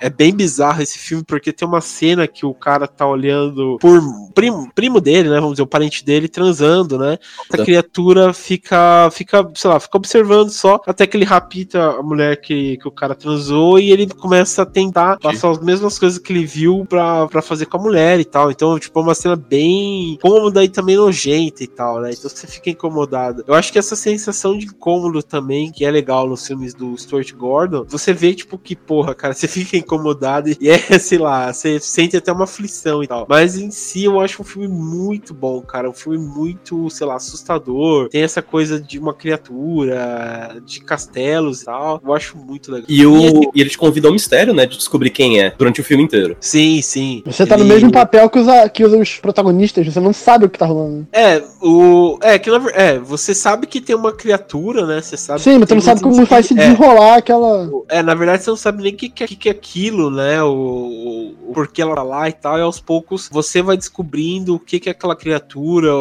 [SPEAKER 2] É bem bizarro esse filme, porque tem uma cena que o cara tá olhando por primo, primo dele, né, vamos dizer, o parente dele transando, né, a criatura fica, fica, sei lá, fica observando só, até que ele rapita a mulher que, que o cara transou e ele começa a tentar passar as mesmas coisas que ele viu pra, pra fazer com a mulher e tal. Então, tipo, é uma cena bem cômoda e também nojenta e tal, né? Então você fica incomodado. Eu acho que essa sensação de incômodo também, que é legal nos filmes do Stuart Gordon, você vê, tipo, que, porra, cara, você fica incomodado e é, sei lá, você sente até uma aflição e tal. Mas em si, eu acho um filme muito bom, cara. Um filme muito, sei lá, assustador. Tem essa coisa de uma criatura, de castelos e tal. Eu acho muito legal.
[SPEAKER 4] E, o, e ele te convida ao mistério, né? De descobrir quem é durante o filme inteiro.
[SPEAKER 2] Sim, sim.
[SPEAKER 7] Você tá no
[SPEAKER 2] Ele-
[SPEAKER 7] mesmo papel que os, que os protagonistas, você não sabe o que tá rolando.
[SPEAKER 2] É, o. É, que na É, você sabe que tem uma criatura, né? Você sabe
[SPEAKER 7] Sim,
[SPEAKER 2] que
[SPEAKER 7] mas
[SPEAKER 2] tem
[SPEAKER 7] não sabe como vai se
[SPEAKER 2] é,
[SPEAKER 7] desenrolar aquela.
[SPEAKER 2] É, na verdade você não sabe nem o que, que, que é aquilo, né? O, o, o porquê ela tá lá e tal. E aos poucos você vai descobrindo o que, que é aquela criatura,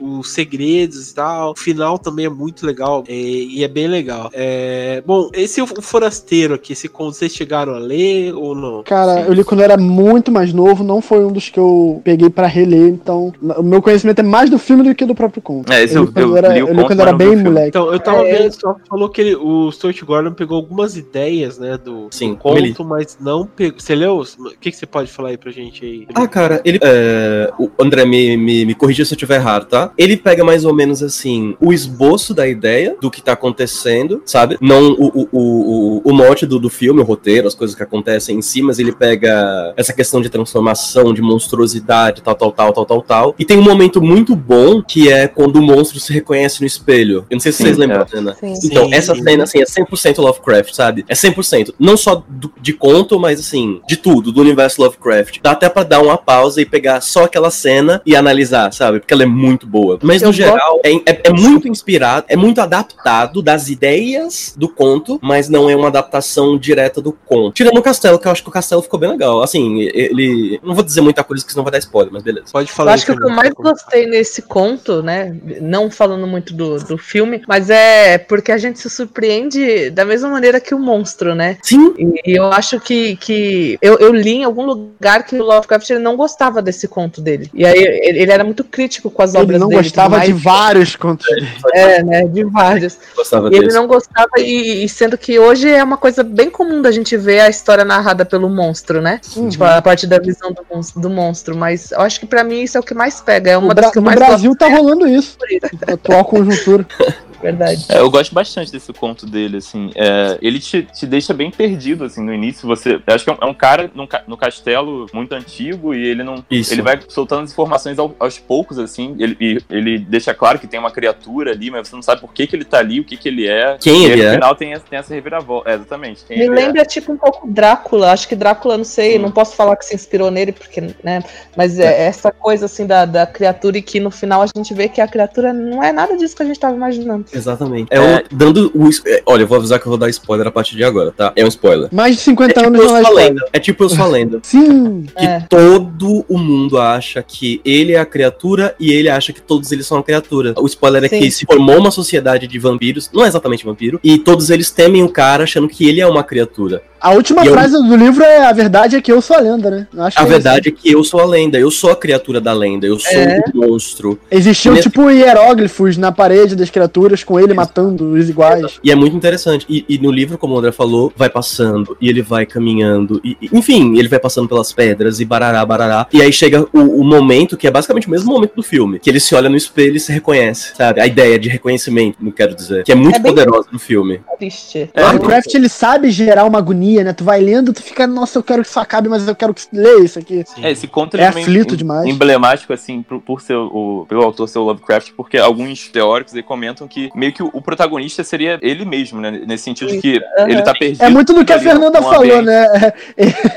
[SPEAKER 2] os segredos e tal. O final também é muito legal é, e é bem legal. É, bom, esse o Forasteiro aqui, esse conto, vocês chegaram a ler ou não?
[SPEAKER 7] Cara, eu li quando eu era muito mais novo, não foi um dos que eu peguei pra reler, então o meu conhecimento é mais do filme do que do próprio conto.
[SPEAKER 3] É, esse
[SPEAKER 7] eu
[SPEAKER 3] eu-
[SPEAKER 7] li quando
[SPEAKER 3] eu
[SPEAKER 7] era,
[SPEAKER 3] li o
[SPEAKER 7] eu li quando era bem
[SPEAKER 3] filme.
[SPEAKER 7] moleque.
[SPEAKER 2] Então, eu tava
[SPEAKER 5] É.
[SPEAKER 2] vendo, só falou que ele, o Stuart Gordon pegou algumas ideias, né, do,
[SPEAKER 4] Sim,
[SPEAKER 2] do
[SPEAKER 4] ele-
[SPEAKER 2] conto, mas não pegou. Você leu? O que, que você pode falar aí pra gente aí?
[SPEAKER 4] Ah, cara, ele. é, o André, me, me, me corrija se eu estiver errado, tá? Ele pega mais ou menos assim o esboço da ideia do que tá acontecendo, sabe? Não o, o, o, o, o mote do, do filme, o roteiro, as coisas que acontecem em si, mas ele pega essa questão de transformação, de monstruosidade, tal, tal, tal, tal, tal, tal. E tem um momento muito bom que é quando o monstro se reconhece no espelho. Eu não sei se
[SPEAKER 3] Sim,
[SPEAKER 4] vocês lembram
[SPEAKER 3] é.
[SPEAKER 4] da cena.
[SPEAKER 5] Sim.
[SPEAKER 4] Então,
[SPEAKER 2] Sim,
[SPEAKER 4] essa cena, assim, é 100% Lovecraft, sabe? É 100%. Não só do- de conto, mas, assim, de tudo, do universo Lovecraft. Dá até pra dar uma pausa e pegar só aquela cena e analisar, sabe? Porque ela é muito boa. Mas,
[SPEAKER 5] Eu
[SPEAKER 4] no geral, é, é- é muito inspirado, é muito adaptado das ideias do conto, mas não é uma adaptação direta do conto. Tirando o castelo, que eu acho que o castelo ficou bem legal. Assim, ele... Não vou dizer muita coisa, que senão vai dar spoiler, mas beleza.
[SPEAKER 2] Pode
[SPEAKER 5] Eu
[SPEAKER 2] falar
[SPEAKER 5] acho que o que eu mais gostei nesse conto, né? Não falando muito do, do filme, mas é porque a gente se surpreende da mesma maneira que o monstro, né?
[SPEAKER 4] Sim,
[SPEAKER 5] E eu acho que, que eu, eu li em algum lugar que o Lovecraft ele não gostava desse conto dele. E aí ele, ele era muito crítico com as
[SPEAKER 7] Ele
[SPEAKER 5] obras
[SPEAKER 7] não
[SPEAKER 5] dele. e
[SPEAKER 7] gostava
[SPEAKER 5] tudo
[SPEAKER 7] de vários contos.
[SPEAKER 5] É, né? De vários.
[SPEAKER 4] gostava
[SPEAKER 5] E ele não gostava, e, e sendo que hoje é uma coisa bem comum da gente ver a história narrada pelo monstro, né?
[SPEAKER 7] Uhum.
[SPEAKER 5] Tipo, a partir da visão do, mons- do monstro. Mas eu acho que pra mim isso é o que mais pega. É uma
[SPEAKER 7] No,
[SPEAKER 5] das
[SPEAKER 7] Bra-
[SPEAKER 5] que eu
[SPEAKER 7] no
[SPEAKER 5] mais
[SPEAKER 7] Brasil
[SPEAKER 5] gosto.
[SPEAKER 7] tá rolando isso,
[SPEAKER 5] por isso,
[SPEAKER 7] na atual conjuntura.
[SPEAKER 5] Verdade.
[SPEAKER 3] É, eu gosto bastante desse conto dele, assim. É, ele te, te deixa bem perdido, assim, no início. Você. Eu acho que é um, é um cara num no castelo muito antigo e ele não.
[SPEAKER 4] Isso.
[SPEAKER 3] Ele vai soltando as informações ao- aos poucos, assim. Ele, e ele deixa claro que tem uma criatura ali, mas você não sabe por que, que ele tá ali, o que, que ele é.
[SPEAKER 4] Quem
[SPEAKER 3] e
[SPEAKER 4] ele é.
[SPEAKER 3] no final tem, essa- tem essa reviravolta. É, exatamente. Quem
[SPEAKER 5] Me
[SPEAKER 3] ele é.
[SPEAKER 5] lembra tipo um pouco Drácula. Acho que Drácula, não sei,
[SPEAKER 3] Sim.
[SPEAKER 5] não posso falar que se inspirou nele, porque, né? Mas é essa coisa assim da, da criatura e que no final a gente vê que a criatura não é nada disso que a gente tava imaginando.
[SPEAKER 4] Exatamente. É,
[SPEAKER 3] É.
[SPEAKER 4] um- dando o. é, Olha, eu vou avisar que eu vou dar spoiler a partir de agora, tá? É um spoiler.
[SPEAKER 7] Mais de 50
[SPEAKER 4] É tipo
[SPEAKER 7] anos
[SPEAKER 4] eu
[SPEAKER 7] não é
[SPEAKER 4] sou a
[SPEAKER 7] spoiler.
[SPEAKER 4] lenda. É tipo eu sou a lenda.
[SPEAKER 7] Sim,
[SPEAKER 4] Que
[SPEAKER 5] É.
[SPEAKER 4] todo o mundo acha que ele é a criatura e ele acha que todos eles são a criatura. O spoiler é
[SPEAKER 5] Sim.
[SPEAKER 4] que se formou uma sociedade de vampiros, não é exatamente vampiro, e todos eles temem o cara achando que ele é uma criatura.
[SPEAKER 7] a última
[SPEAKER 4] E eu-
[SPEAKER 7] frase do livro é a verdade é que eu sou a lenda, né? Eu acho
[SPEAKER 4] A
[SPEAKER 7] que é
[SPEAKER 4] verdade é que eu sou a lenda, eu sou a criatura da lenda, eu sou
[SPEAKER 5] É.
[SPEAKER 4] o monstro.
[SPEAKER 7] Existiam
[SPEAKER 4] Nesse-
[SPEAKER 7] tipo hieróglifos na parede das criaturas com ele matando os iguais.
[SPEAKER 4] E é muito interessante. E, e no livro, como o André falou, vai passando e ele vai caminhando. E, e- enfim, ele vai passando pelas pedras e barará, barará. E aí chega o, o momento que é basicamente o mesmo momento do filme. Que ele se olha no espelho e se reconhece, sabe? A ideia de reconhecimento, não quero dizer. Que é muito
[SPEAKER 5] É
[SPEAKER 4] poderosa no filme.
[SPEAKER 5] Triste.
[SPEAKER 3] É,
[SPEAKER 7] Lovecraft ele sabe gerar uma agonia né? Tu vai lendo, tu fica, nossa, eu quero que isso acabe, mas eu quero que ler isso aqui.
[SPEAKER 3] É, esse conto
[SPEAKER 7] É
[SPEAKER 3] também
[SPEAKER 7] aflito
[SPEAKER 3] em-
[SPEAKER 7] demais.
[SPEAKER 3] emblemático, assim, por, por ser o, pelo autor ser o Lovecraft, porque alguns teóricos aí comentam que meio que o, protagonista seria ele mesmo, né? Nesse sentido de que ele tá perdido.
[SPEAKER 7] É muito do que a Fernanda falou,
[SPEAKER 3] ambiente.
[SPEAKER 7] né?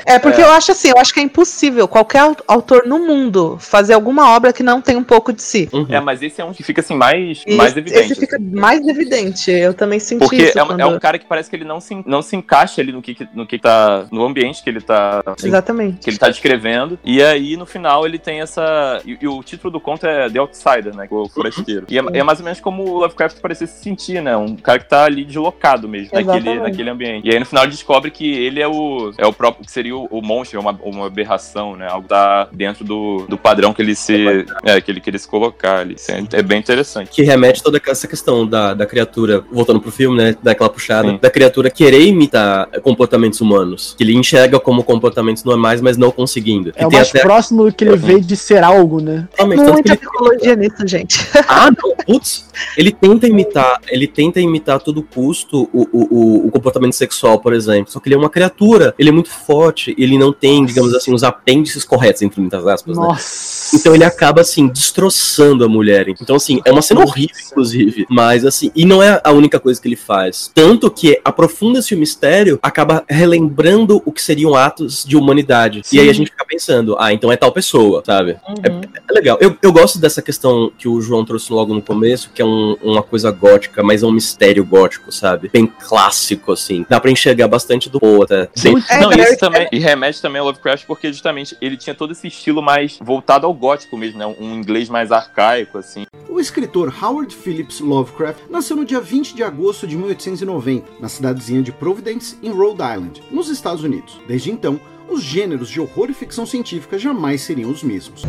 [SPEAKER 5] É porque eu acho assim, eu acho que é impossível qualquer au- autor no mundo fazer alguma obra que não tenha um pouco de si.
[SPEAKER 4] Uhum.
[SPEAKER 3] É, mas esse é um que fica assim mais,
[SPEAKER 5] E
[SPEAKER 3] mais
[SPEAKER 5] esse-
[SPEAKER 3] evidente.
[SPEAKER 5] Esse fica
[SPEAKER 3] assim.
[SPEAKER 5] mais evidente. Eu também senti
[SPEAKER 3] Porque
[SPEAKER 5] isso.
[SPEAKER 3] é, um-
[SPEAKER 5] quando-
[SPEAKER 3] é um cara que parece que ele não se, não se encaixa ali no que, no que tá. no ambiente que ele tá.
[SPEAKER 5] Exatamente.
[SPEAKER 3] que ele tá descrevendo. E aí, no final, ele tem essa. E, e o título do conto é The Outsider, né? O forasteiro. E é, é mais ou menos como o Lovecraft parecia se sentir, né? Um cara que tá ali deslocado mesmo, naquele,
[SPEAKER 5] Exatamente.
[SPEAKER 3] naquele ambiente. E aí, no final, ele descobre que ele é o. É o próprio. que seria o, o monstro, uma, uma aberração, né? Algo que tá dentro do, do padrão que ele se. É, que ele queria se colocar ali. É, é bem interessante.
[SPEAKER 4] que remete toda essa questão da, da criatura, voltando pro filme, né, daquela puxada,
[SPEAKER 3] Sim.
[SPEAKER 4] da criatura querer imitar comportamentos humanos, que ele enxerga como comportamentos normais, mas não conseguindo.
[SPEAKER 7] É o
[SPEAKER 4] tem
[SPEAKER 7] mais
[SPEAKER 4] até
[SPEAKER 7] próximo que ele vê de ser algo, né?
[SPEAKER 4] Que
[SPEAKER 5] Muita
[SPEAKER 4] ele-
[SPEAKER 5] psicologia nisso, gente.
[SPEAKER 4] Ah, não, putz. Ele tenta imitar, ele tenta imitar a todo custo o, o, o- comportamento sexual, por exemplo. Só que ele é uma criatura, ele é muito forte, ele não tem, digamos assim, os apêndices corretos, entre muitas aspas, né?
[SPEAKER 7] Nossa.
[SPEAKER 4] Então ele acaba, assim, destroçando a mulher. Então, assim, é uma cena horrível, inclusive. Mas, assim, e não é a única coisa que ele faz. Tanto que aprofunda-se o mistério, acaba relembrando o que seriam atos de humanidade. E aí a gente fica pensando, ah, então é tal pessoa, sabe? É legal. Eu, eu gosto dessa questão que o João trouxe logo no começo, que é um- uma coisa gótica, mas é um mistério gótico, sabe? Bem clássico, assim. Dá pra enxergar bastante do Poe até.
[SPEAKER 3] Sim.
[SPEAKER 5] É,
[SPEAKER 3] não, e
[SPEAKER 5] é-
[SPEAKER 3] isso também. E remete também ao Lovecraft, porque justamente ele tinha todo esse estilo mais voltado ao gótico mesmo, né? Um inglês mais arcaico, assim.
[SPEAKER 6] O escritor Howard Phillips Lovecraft nasceu no dia 20 de agosto de 1890, na cidadezinha de Providence, em Rhode Island, nos Estados Unidos. Desde então, os gêneros de horror e ficção científica jamais seriam os mesmos.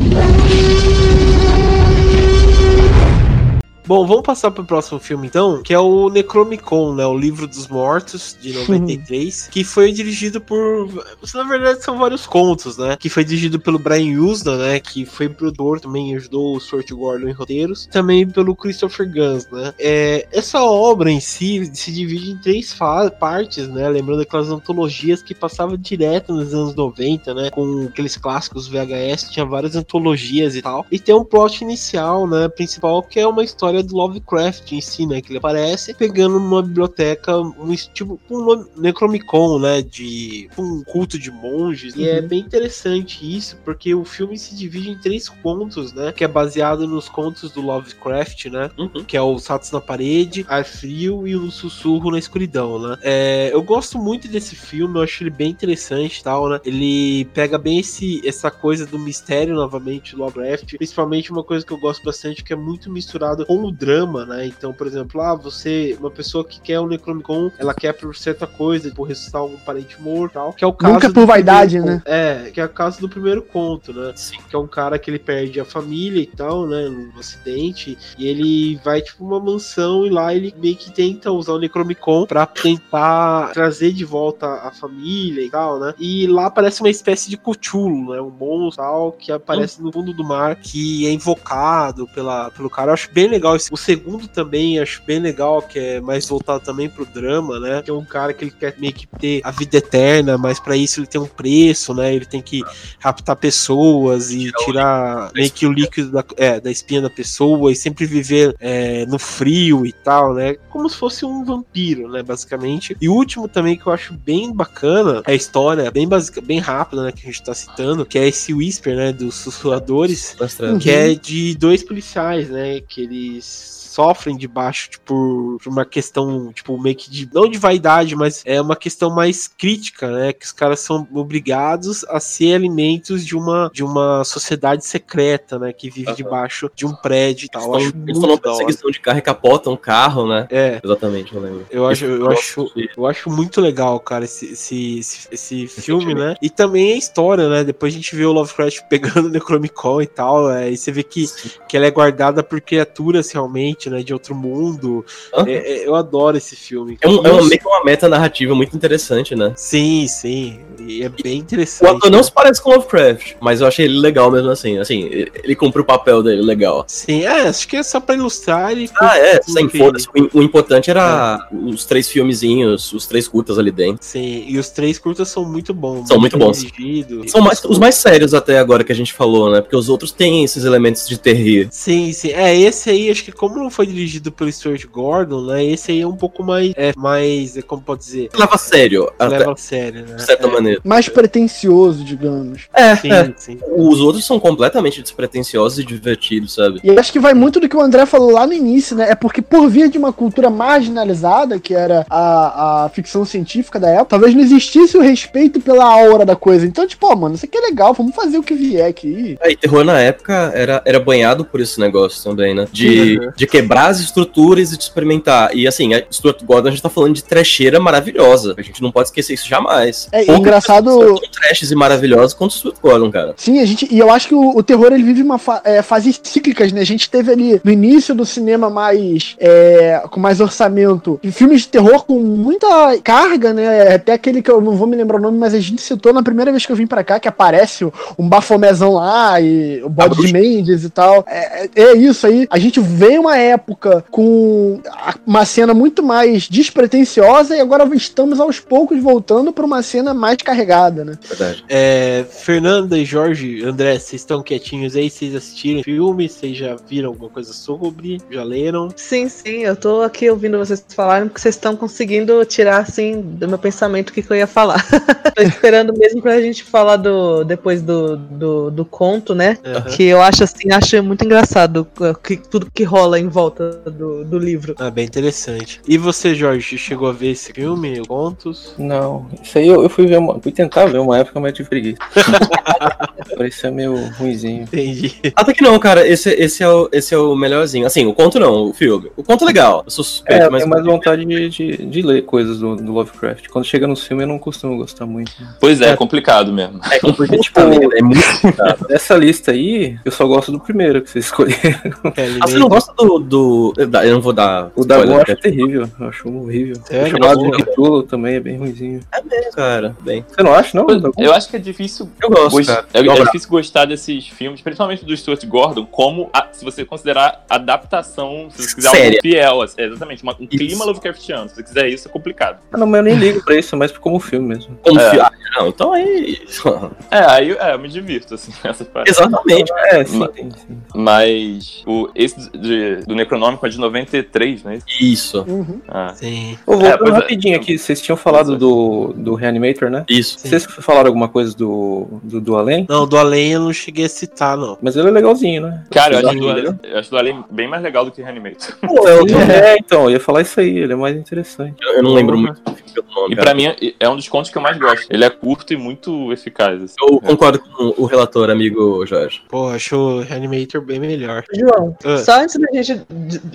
[SPEAKER 2] Bom, vamos passar pro próximo filme então, que é o Necromicon, né? O Livro dos Mortos, de 93, que foi dirigido por. Na verdade, são vários contos, né? Que foi dirigido pelo Brian Usna, né? Que foi produtor, também ajudou o Stuart Gordon em roteiros, também pelo Christopher Guns, né? É, essa obra em si se divide em três partes, né? Lembrando aquelas antologias que passavam direto nos anos 90, né? Com aqueles clássicos VHS, tinha várias antologias e tal. E tem um plot inicial, né? Principal, que é uma história do Lovecraft em si, né? Que ele aparece pegando numa biblioteca, um tipo um Necromicon, né? De um culto de monges. E é bem interessante isso, porque o filme se divide em três contos, né? Que é baseado nos contos do Lovecraft, né?
[SPEAKER 4] Uhum.
[SPEAKER 2] Que é o Satos na Parede, Ar Frio e o Sussurro na Escuridão, né? É, eu gosto muito desse filme, eu acho ele bem interessante e tal, né? Ele pega bem esse, essa coisa do mistério novamente do Lovecraft, principalmente uma coisa que eu gosto bastante, que é muito misturado com o drama, né? Então, por exemplo, ah, você, uma pessoa que quer o Necronomicon, ela quer por certa coisa, por ressuscitar um parente morto e tal, que é o caso
[SPEAKER 7] Nunca por vaidade, né?
[SPEAKER 2] É, que é o caso do primeiro conto, né?
[SPEAKER 4] Sim.
[SPEAKER 2] Que é um cara que ele perde a família e tal, né? No acidente. E ele vai, tipo, uma mansão e lá ele meio que tenta usar o Necromicon pra tentar trazer de volta a família e tal, né? E lá aparece uma espécie de Cthulhu, né? Um monstro tal, que aparece no fundo do mar, que é invocado pela, pelo cara. Eu acho bem legal. Esse- O segundo também acho bem legal, que é mais voltado também pro drama, né? Que é um cara que ele quer meio que ter a vida eterna, mas pra isso ele tem um preço, né? Ele tem que raptar pessoas e tirar meio que o líquido da, é, da espinha da pessoa e sempre viver é, no frio e tal, né? Como se fosse um vampiro, né? Basicamente. E o último também que eu acho bem bacana é a história, bem básica, bem rápida, né? Que a gente tá citando, que é esse Whisper, né? Dos sussurradores
[SPEAKER 4] Bastante.
[SPEAKER 2] que é de dois policiais, né? Que eles Peace. Sofrem debaixo, tipo, por uma questão, tipo, meio que de. Não de vaidade, mas é uma questão mais crítica, né? Que os caras são obrigados a ser alimentos de uma, de uma sociedade secreta, né? Que vive
[SPEAKER 4] Aham.
[SPEAKER 2] debaixo de um prédio e tal.
[SPEAKER 4] Eles estão eles estão numa perseguição de carro e capotam um carro, né?
[SPEAKER 2] É.
[SPEAKER 4] Exatamente, eu lembro.
[SPEAKER 2] Eu acho, eu acho, eu acho muito legal, cara, esse, esse, esse, esse filme, né? E também a história, né? Depois a gente vê o Lovecraft pegando o Necromicon e tal, é, e você vê que, que ela é guardada por criaturas pessoas né? De outro mundo. É- é- eu adoro esse filme.
[SPEAKER 4] É, um, é uma, meio que uma meta narrativa muito interessante, né?
[SPEAKER 2] Sim, sim. E é bem
[SPEAKER 4] O
[SPEAKER 2] interessante.
[SPEAKER 4] ator não se parece com Lovecraft, mas eu achei ele legal mesmo assim. Assim, ele cumpre o papel dele legal.
[SPEAKER 2] Sim, é, acho que é só pra ilustrar ele.
[SPEAKER 4] Ah, é, sem foda-se. O, o importante era os três filmezinhos, os três curtas ali dentro.
[SPEAKER 2] Sim, e os três curtas são muito bons.
[SPEAKER 4] São muito bons.
[SPEAKER 2] dirigidos.
[SPEAKER 4] São mais, os mais sérios até agora que a gente falou, né? Porque os outros têm esses elementos de terrir.
[SPEAKER 2] Sim, sim. É, esse aí, acho que como foi dirigido pelo Stuart Gordon, né? Esse aí é um pouco mais. É, mais. é, Como pode dizer?
[SPEAKER 4] Leva a sério,
[SPEAKER 2] Leva a sério, né?
[SPEAKER 4] de certa
[SPEAKER 2] é,
[SPEAKER 4] maneira.
[SPEAKER 7] Mais pretencioso, digamos.
[SPEAKER 4] É,
[SPEAKER 2] Sim,
[SPEAKER 4] é.
[SPEAKER 2] sim.
[SPEAKER 4] Os outros são completamente despretensiosos e divertidos, sabe?
[SPEAKER 7] E eu acho que vai muito do que o André falou lá no início, né? É porque por via de uma cultura marginalizada, que era a, a ficção científica da época, talvez não existisse o respeito pela aura da coisa. Então, tipo, ó, mano, isso aqui é legal, vamos fazer o que vier aqui.
[SPEAKER 4] É, e terror na época era, era banhado por esse negócio também, né? De,
[SPEAKER 2] Uhum.
[SPEAKER 4] de quebrar as estruturas e de experimentar. E assim, a Stuart Gordon, a gente tá falando de trecheira maravilhosa. A gente não pode esquecer isso jamais.
[SPEAKER 7] É
[SPEAKER 4] Poucas
[SPEAKER 7] engraçado-
[SPEAKER 4] trashes e maravilhosas quanto o Stuart Gordon, cara.
[SPEAKER 7] Sim, a gente. E eu acho que o, o terror ele vive uma fa é, fases cíclicas, né? A gente teve ali no início do cinema mais. é, com mais orçamento. Filmes de terror com muita carga, né? Até aquele que eu não vou me lembrar o nome, mas a gente citou na primeira vez que eu vim pra cá, que aparece um bafomezão lá e o bode de. Mendes e tal. É, é- é isso aí. A gente veio uma época com uma cena muito mais despretensiosa e agora estamos aos poucos voltando pra uma cena mais carregada, né?
[SPEAKER 4] Verdade.
[SPEAKER 2] É, Fernanda e Jorge, André, vocês estão quietinhos aí? Vocês assistiram filme? Vocês já viram alguma coisa sobre? Já leram?
[SPEAKER 5] Sim, sim, eu tô aqui ouvindo vocês falarem porque vocês estão conseguindo tirar assim do meu pensamento o que, que eu ia falar. tô esperando mesmo pra gente falar do depois do, do, do conto, né?
[SPEAKER 2] Aham.
[SPEAKER 5] Que eu acho assim, acho muito engraçado que, tudo que rola em volta do, do livro.
[SPEAKER 2] Ah, bem interessante. E você, Jorge, chegou a ver esse filme, Contos?
[SPEAKER 8] Não, isso aí eu, eu fui ver uma, fui tentar ver uma época, mas tive preguiça. Parecia meio ruimzinho.
[SPEAKER 2] Entendi.
[SPEAKER 4] Até que não, cara, esse, esse, é o, esse é o melhorzinho. Assim, o conto não, o filme. O conto é legal. Eu sou
[SPEAKER 8] É,
[SPEAKER 4] suspeito,
[SPEAKER 8] eu
[SPEAKER 4] mas.
[SPEAKER 8] tenho mais vontade de, de, de ler coisas do, do Lovecraft. Quando chega no filme eu não costumo gostar muito.
[SPEAKER 3] Pois é, é complicado mesmo.
[SPEAKER 4] É complicado, tipo, é muito complicado.
[SPEAKER 8] Dessa lista aí, eu só gosto do primeiro que vocês escolheram.
[SPEAKER 4] Ah, você não gosta do. Do... Eu não vou dar.
[SPEAKER 8] O da eu
[SPEAKER 4] spoiler,
[SPEAKER 8] acho terrível, eu acho horrível.
[SPEAKER 2] Sério?
[SPEAKER 8] o chamado de Cthulhu também é bem ruimzinho.
[SPEAKER 4] cara. Bem.
[SPEAKER 8] Você não acha, não?
[SPEAKER 3] Eu acho que é difícil
[SPEAKER 4] Eu gosto,
[SPEAKER 3] Gost-. É,
[SPEAKER 4] Eu
[SPEAKER 3] é difícil gostar desses filmes, principalmente do Stuart Gordon, como a- se você considerar adaptação, se você quiser
[SPEAKER 4] Séria.
[SPEAKER 3] algo fiel, é, exatamente, uma- um
[SPEAKER 4] Isso.
[SPEAKER 3] clima Lovecraftiano. Se você quiser isso, é complicado.
[SPEAKER 8] Ah, não, mas eu nem ligo pra isso, é mais como filme mesmo.
[SPEAKER 4] Como
[SPEAKER 3] É.
[SPEAKER 4] fi- Ah, não, então aí.
[SPEAKER 3] É, aí é, eu me divirto, assim, nessa parte.
[SPEAKER 4] Exatamente.
[SPEAKER 8] É, sim,
[SPEAKER 3] Mas-
[SPEAKER 8] sim, sim.
[SPEAKER 3] Mas o, esse de- do Necronômico é de 93, né?
[SPEAKER 4] Isso.
[SPEAKER 7] Uhum.
[SPEAKER 3] Ah.
[SPEAKER 2] Sim.
[SPEAKER 8] Ô,
[SPEAKER 3] pois é.
[SPEAKER 8] rapidinho aqui, vocês tinham falado do, do Reanimator, né?
[SPEAKER 4] Isso.
[SPEAKER 2] Sim.
[SPEAKER 8] Vocês falaram alguma coisa do, do, do Além?
[SPEAKER 2] Não, do Além eu não cheguei a citar, não.
[SPEAKER 8] Mas ele é legalzinho, né?
[SPEAKER 3] Cara, eu acho, do, eu acho do Alien bem mais legal do que Reanimator.
[SPEAKER 4] Pô, eu,
[SPEAKER 8] É, então, eu ia falar isso aí, ele é mais interessante.
[SPEAKER 4] eu não lembro muito do filme pelo nome.
[SPEAKER 3] E
[SPEAKER 4] cara.
[SPEAKER 3] pra mim é- é um dos contos que eu mais gosto. Ele é curto e muito eficaz. assim.
[SPEAKER 4] Eu concordo com o relator, amigo Jorge.
[SPEAKER 2] Pô, acho o Reanimator bem melhor.
[SPEAKER 5] João,
[SPEAKER 2] Ah.
[SPEAKER 5] só antes da gente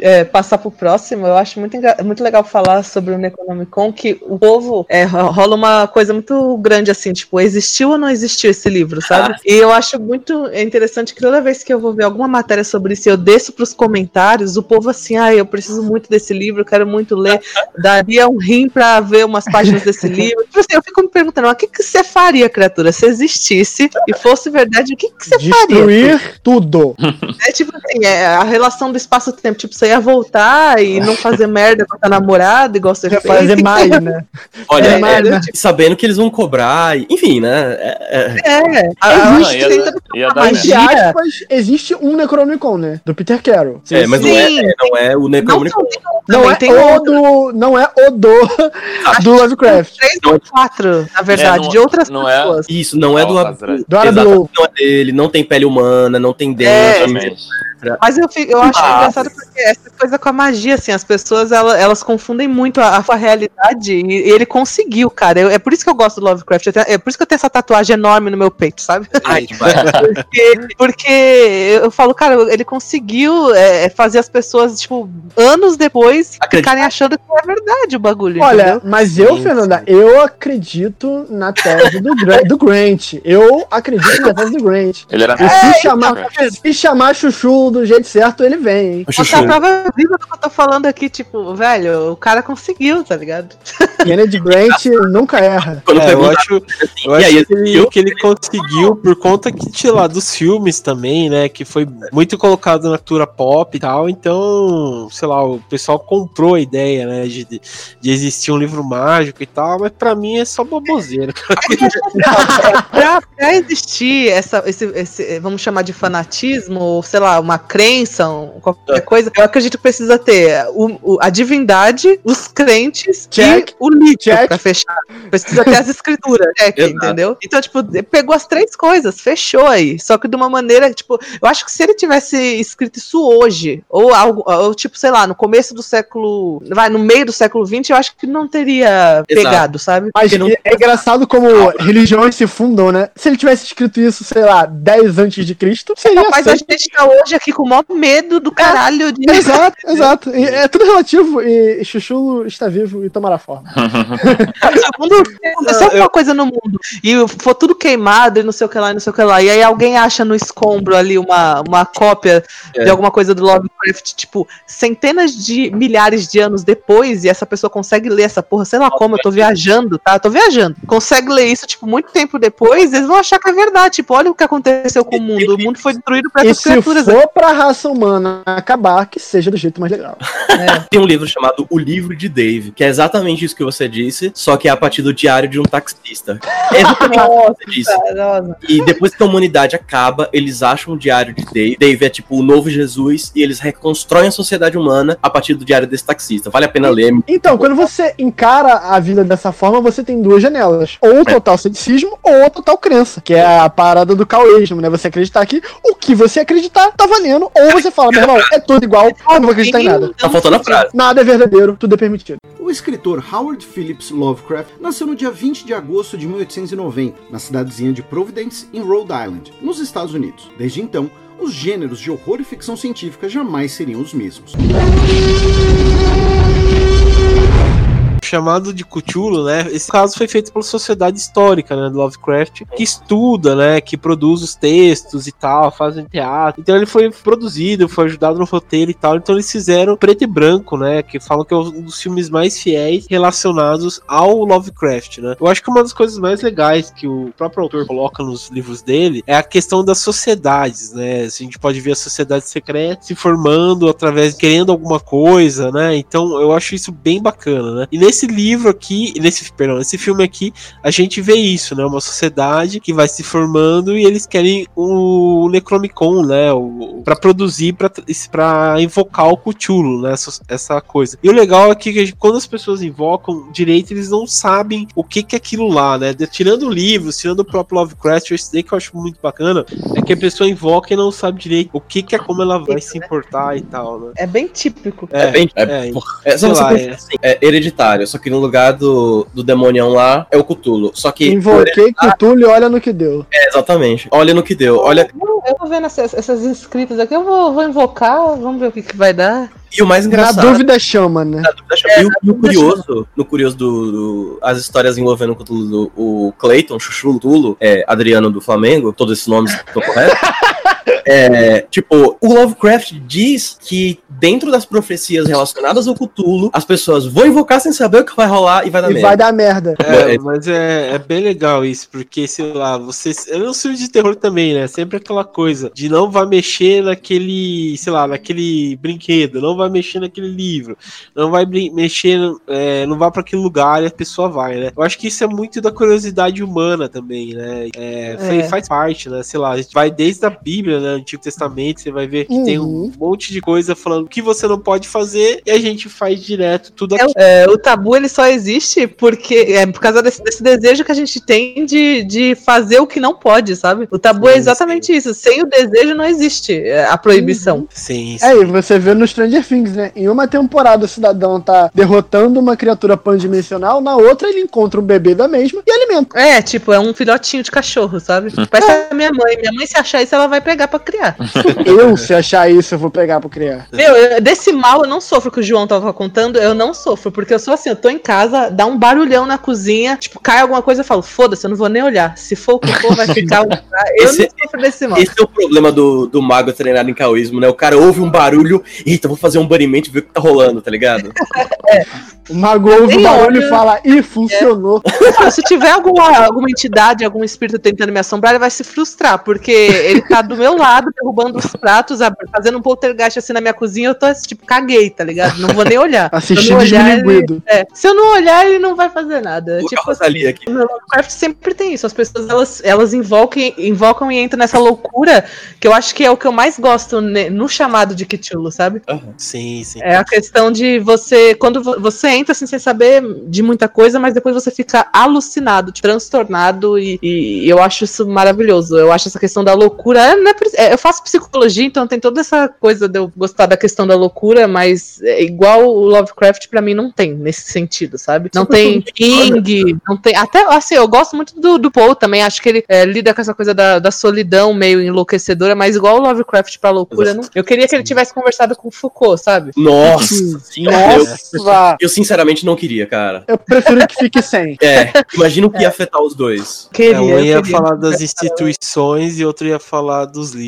[SPEAKER 5] é, passar pro próximo, eu acho muito, muito legal falar sobre o Necronomicon, que o povo é, ro- rola uma coisa muito grande assim, tipo, existiu ou não existiu esse livro, sabe? E eu acho muito interessante que toda vez que eu vou ver alguma matéria sobre isso, eu desço pros comentários, o povo assim, ah, eu preciso muito desse livro, eu quero muito ler, daria um rim pra ver umas páginas desse livro. Tipo assim, eu fico me perguntando, mas o que, que você faria, criatura, se existisse e fosse verdade, o que, que você faria?
[SPEAKER 7] Destruir tudo.
[SPEAKER 5] É tipo assim, é a relação do espaço-tempo. Tipo, você ia voltar e não fazer merda com a tua namorada, igual você
[SPEAKER 7] Quer
[SPEAKER 5] fez.
[SPEAKER 7] fazer mais, né?
[SPEAKER 4] Olha,
[SPEAKER 5] É,
[SPEAKER 4] é,
[SPEAKER 5] mas, né,
[SPEAKER 4] sabendo que eles vão cobrar, e- enfim, né? É, é-
[SPEAKER 5] É, a,
[SPEAKER 3] Ah, não,
[SPEAKER 5] gente
[SPEAKER 3] ia,
[SPEAKER 5] tenta-
[SPEAKER 3] ia.
[SPEAKER 5] Magia.
[SPEAKER 7] aspas, existe um Necronomicon, né? Do Peter Carroll.
[SPEAKER 4] é, mas não é,
[SPEAKER 5] Sim.
[SPEAKER 4] é, não é o
[SPEAKER 5] Não,
[SPEAKER 4] Necronomicon.
[SPEAKER 7] Não
[SPEAKER 5] também
[SPEAKER 7] é,
[SPEAKER 5] tem
[SPEAKER 7] o do, não é o do, do Lovecraft.
[SPEAKER 5] três ou quatro, na verdade,
[SPEAKER 3] não-
[SPEAKER 5] de outras
[SPEAKER 3] não é-
[SPEAKER 5] pessoas.
[SPEAKER 4] Isso, não é do.
[SPEAKER 7] Do
[SPEAKER 4] Exato, não é dele, não tem pele humana, não tem dente.
[SPEAKER 5] É. Mas eu, eu acho
[SPEAKER 4] Ah.
[SPEAKER 5] engraçado porque essa coisa com a magia, assim, as pessoas elas, elas confundem muito a, a realidade e, e ele conseguiu, cara. Eu- é por isso que eu gosto do Lovecraft. tenho- é por isso que eu tenho essa tatuagem enorme no meu peito, sabe?
[SPEAKER 4] Ai.
[SPEAKER 5] Porque, porque eu falo, cara, ele conseguiu é, fazer as pessoas, tipo, anos depois,
[SPEAKER 4] Acreditar.
[SPEAKER 5] ficarem achando que é verdade o bagulho.
[SPEAKER 7] Olha,
[SPEAKER 5] entendeu?
[SPEAKER 7] mas eu,
[SPEAKER 2] Sim,
[SPEAKER 7] Fernanda, eu acredito na tese do, Gra- do Grant. Eu acredito na tese do Grant.
[SPEAKER 3] Ele era
[SPEAKER 7] E se, chamar, se chamar Chuchu do, do jeito certo, ele vem, hein?
[SPEAKER 4] O
[SPEAKER 5] Essa
[SPEAKER 4] Chuchu.
[SPEAKER 5] prova viva do que eu tô falando aqui, tipo, velho, o cara conseguiu, tá ligado?
[SPEAKER 7] Kennedy Grant nunca erra.
[SPEAKER 2] É, eu acho,
[SPEAKER 4] assim,
[SPEAKER 2] eu acho
[SPEAKER 4] aí,
[SPEAKER 2] que, ele, que ele conseguiu por conta que, sei lá, dos filmes também, né? Que foi muito colocado na cultura pop e tal. Então, sei lá, o pessoal comprou a ideia, né? De, de existir um livro mágico e tal. Mas pra mim é só boboseira.
[SPEAKER 5] pra, pra existir essa, esse, esse, vamos chamar de fanatismo, ou sei lá, uma crença, um- qualquer coisa, eu acredito que precisa ter o- o- a divindade, os crentes
[SPEAKER 7] Check.
[SPEAKER 5] e o livro
[SPEAKER 7] Check.
[SPEAKER 5] pra fechar. Precisa ter as escrituras, check,
[SPEAKER 4] Exato.
[SPEAKER 5] entendeu? Então, tipo, pegou as três coisas, fechou aí. Só que de uma maneira, tipo, eu acho que se ele tivesse escrito isso hoje, ou algo, ou tipo, sei lá, no começo do século, vai, no meio do século XX, eu acho que não teria pegado, sabe?
[SPEAKER 7] Mas
[SPEAKER 4] não-
[SPEAKER 7] é engraçado como religiões se fundam, né? Se ele tivesse escrito isso, sei lá, 10 antes de Cristo, seria
[SPEAKER 5] Mas a gente tá hoje aqui com o maior medo do caralho de.
[SPEAKER 7] Exato, exato. E é tudo relativo e Chuchu está vivo e tomará forma.
[SPEAKER 5] O mundo aconteceu alguma coisa no mundo e foi tudo queimado e não sei o que lá, e não sei o que lá. E aí alguém acha no escombro ali uma, uma cópia
[SPEAKER 4] É.
[SPEAKER 5] de alguma coisa do Lovecraft, tipo, centenas de milhares de anos depois, e essa pessoa consegue ler essa porra, sei lá como, eu tô viajando, tá? Eu tô viajando. Consegue ler isso, tipo, muito tempo depois, eles vão achar que é verdade. Tipo, olha o que aconteceu com o mundo. O mundo foi destruído por
[SPEAKER 7] E
[SPEAKER 5] essas
[SPEAKER 7] se
[SPEAKER 5] criaturas.
[SPEAKER 7] for pra raça humana acabar, que seja do jeito mais legal.
[SPEAKER 4] Tem um livro chamado O Livro de Dave, que é exatamente isso que você disse, só que é a partir do diário de um taxista. É exatamente o que você disse.
[SPEAKER 5] Nossa.
[SPEAKER 4] E depois que a humanidade acaba, eles acham o diário de Dave. Dave é tipo o novo Jesus e eles reconstroem a sociedade humana a partir do diário desse taxista. Vale a pena ler.
[SPEAKER 7] Então, quando você encara a vida dessa forma, você tem duas janelas. Ou o total ceticismo, ou a total crença. Que é a parada do caoísmo, né? Você acreditar que o que você acreditar tá valendo. Ou você fala, meu irmão, é tudo igual, eu não vou acreditar em nada.
[SPEAKER 4] Tá faltando a frase.
[SPEAKER 7] Nada é verdadeiro, tudo é permitido.
[SPEAKER 6] O escritor Howard Phillips Lovecraft nasceu no dia 20 de agosto de 1890, na cidadezinha de Providence, em Rhode Island, nos Estados Unidos. Desde então, os gêneros de horror e ficção científica jamais seriam os mesmos.
[SPEAKER 2] Chamado de Cthulhu, né? Esse caso foi feito pela Sociedade Histórica, né, do Lovecraft, que estuda, né, que produz os textos e tal, fazem teatro. Então ele foi produzido, foi ajudado no roteiro e tal. Então eles fizeram preto e branco, né, que falam que é um dos filmes mais fiéis relacionados ao Lovecraft, né? Eu acho que uma das coisas mais legais que o próprio autor coloca nos livros dele é a questão das sociedades, né? A gente pode ver a sociedade secreta se formando através querendo alguma coisa, né? Então eu acho isso bem bacana, né? E nesse livro aqui, nesse, perdão, nesse filme aqui, a gente vê isso, né? Uma sociedade que vai se formando e eles querem o Necromicon, né? O, pra produzir, pra, pra invocar o Cthulhu, né? Essa, essa coisa. E o legal é que quando as pessoas invocam direito, eles não sabem o que, que é aquilo lá, né? De- tirando livros, tirando o próprio Lovecraft, esse daí que eu acho muito bacana, é que a pessoa invoca e não sabe direito o que, que é como ela vai se importar e tal, né?
[SPEAKER 5] É bem típico.
[SPEAKER 4] É, bem. É,
[SPEAKER 2] é,
[SPEAKER 4] é,
[SPEAKER 2] lá, é.
[SPEAKER 4] assim, é hereditário, só que no lugar do, do demonião lá é o Cthulhu. Só que.
[SPEAKER 7] Invoquei Cthulhu e olha no que deu.
[SPEAKER 4] É, exatamente. Olha no que deu. Olha.
[SPEAKER 5] Eu tô vendo essas, essas inscritas aqui, eu vou, vou invocar, vamos ver o que, que vai dar.
[SPEAKER 4] E o mais
[SPEAKER 7] Na
[SPEAKER 4] engraçado.
[SPEAKER 7] dúvida chama, né?
[SPEAKER 4] e o, e o curioso, no curioso do, do- as histórias envolvendo o Cthulhu, do, o Clayton, Chuchu Tulo, é, Adriano do Flamengo, todos esses nomes estão corretos. É, tipo, o Lovecraft diz que dentro das profecias relacionadas ao Cthulhu, as pessoas vão invocar sem saber o que vai rolar e vai dar
[SPEAKER 7] E
[SPEAKER 4] merda.
[SPEAKER 7] vai dar merda.
[SPEAKER 2] É,
[SPEAKER 4] É.
[SPEAKER 2] mas é, é bem legal isso, porque, sei lá, você. É um filme de terror também, né? Sempre aquela coisa de não vai mexer naquele, sei lá, naquele brinquedo, não vai mexer naquele livro, não vai mexer, é, não vai pra aquele lugar e a pessoa vai, né? Eu acho que isso é muito da curiosidade humana também, né? É,
[SPEAKER 5] É.
[SPEAKER 2] Faz parte, né? Sei lá, a gente vai desde a Bíblia, né? Antigo Testamento, você vai ver que tem um
[SPEAKER 7] Uhum.
[SPEAKER 2] monte de coisa falando que você não pode fazer e a gente faz direto tudo aqui.
[SPEAKER 5] É, o tabu ele só existe porque é por causa desse, desse desejo que a gente tem de, de fazer o que não pode, sabe? O tabu é
[SPEAKER 2] Sim,
[SPEAKER 5] exatamente isso. Sem o desejo não existe é, a proibição.
[SPEAKER 2] Sim, sim.
[SPEAKER 7] É, e você vê no Stranger Things, né? Em uma temporada o cidadão tá derrotando uma criatura pandimensional, na outra ele encontra um bebê da mesma e alimenta.
[SPEAKER 5] É, tipo, é um filhotinho de cachorro, sabe? Parece a minha mãe. Minha mãe, se achar isso, ela vai pegar pra criar.
[SPEAKER 7] Eu, se achar isso, eu vou pegar pra criar.
[SPEAKER 5] Meu, eu- desse mal eu não sofro que o João tava contando, eu não sofro, porque eu sou assim, eu tô em casa, dá um barulhão na cozinha, tipo, cai alguma coisa, eu falo, foda-se, eu não vou nem olhar. Se for o que for, vai ficar. Eu
[SPEAKER 4] Esse-
[SPEAKER 5] não sofro desse mal.
[SPEAKER 4] Esse é o problema do, do mago treinado em caoísmo, né? O cara ouve um barulho, eita, vou fazer um banimento e ver o que tá rolando, tá ligado?
[SPEAKER 7] O mago ouve o barulho
[SPEAKER 5] olha.
[SPEAKER 7] e fala, ih, funcionou.
[SPEAKER 5] Não, se tiver alguma, alguma entidade, algum espírito tentando me assombrar, ele vai se frustrar, porque ele tá do meu lado, derrubando os pratos, fazendo um poltergeist assim na minha cozinha, eu tô tipo, caguei, tá ligado? Não vou nem olhar.
[SPEAKER 7] Assistir
[SPEAKER 5] Se eu não olhar, ele-
[SPEAKER 7] desmilinguido.
[SPEAKER 5] é, se eu não olhar, ele não vai fazer nada.
[SPEAKER 4] Vou
[SPEAKER 5] Tipo,
[SPEAKER 4] Rosalia aqui.
[SPEAKER 5] No Lovecraft sempre tem isso. As pessoas elas, elas invocam, invocam e entram nessa loucura que eu acho que é o que eu mais gosto no chamado de Cthulhu, sabe?
[SPEAKER 2] Sim, sim.
[SPEAKER 5] É a questão de você, quando vo- você entra assim, sem saber de muita coisa, mas depois você fica alucinado, transtornado, e, e eu acho isso maravilhoso. Eu acho essa questão da loucura. é, não é é, eu faço psicologia, então tem toda essa coisa de eu gostar da questão da loucura, mas é igual o Lovecraft, pra mim, não tem nesse sentido, sabe? Não tem King, não tem. Até assim, eu gosto muito do, do Poe também, acho que ele é, lida com essa coisa da, da solidão meio enlouquecedora, mas igual o Lovecraft pra loucura, não- eu queria que ele tivesse conversado com o Foucault, sabe?
[SPEAKER 4] Nossa!
[SPEAKER 7] Nossa!
[SPEAKER 4] Eu sinceramente não queria, cara.
[SPEAKER 7] Eu prefiro que fique sem.
[SPEAKER 4] É, imagina o que ia afetar os dois.
[SPEAKER 5] Queria,
[SPEAKER 2] É, um
[SPEAKER 5] eu
[SPEAKER 2] ia
[SPEAKER 5] queria.
[SPEAKER 2] falar das instituições e outro ia falar dos livros.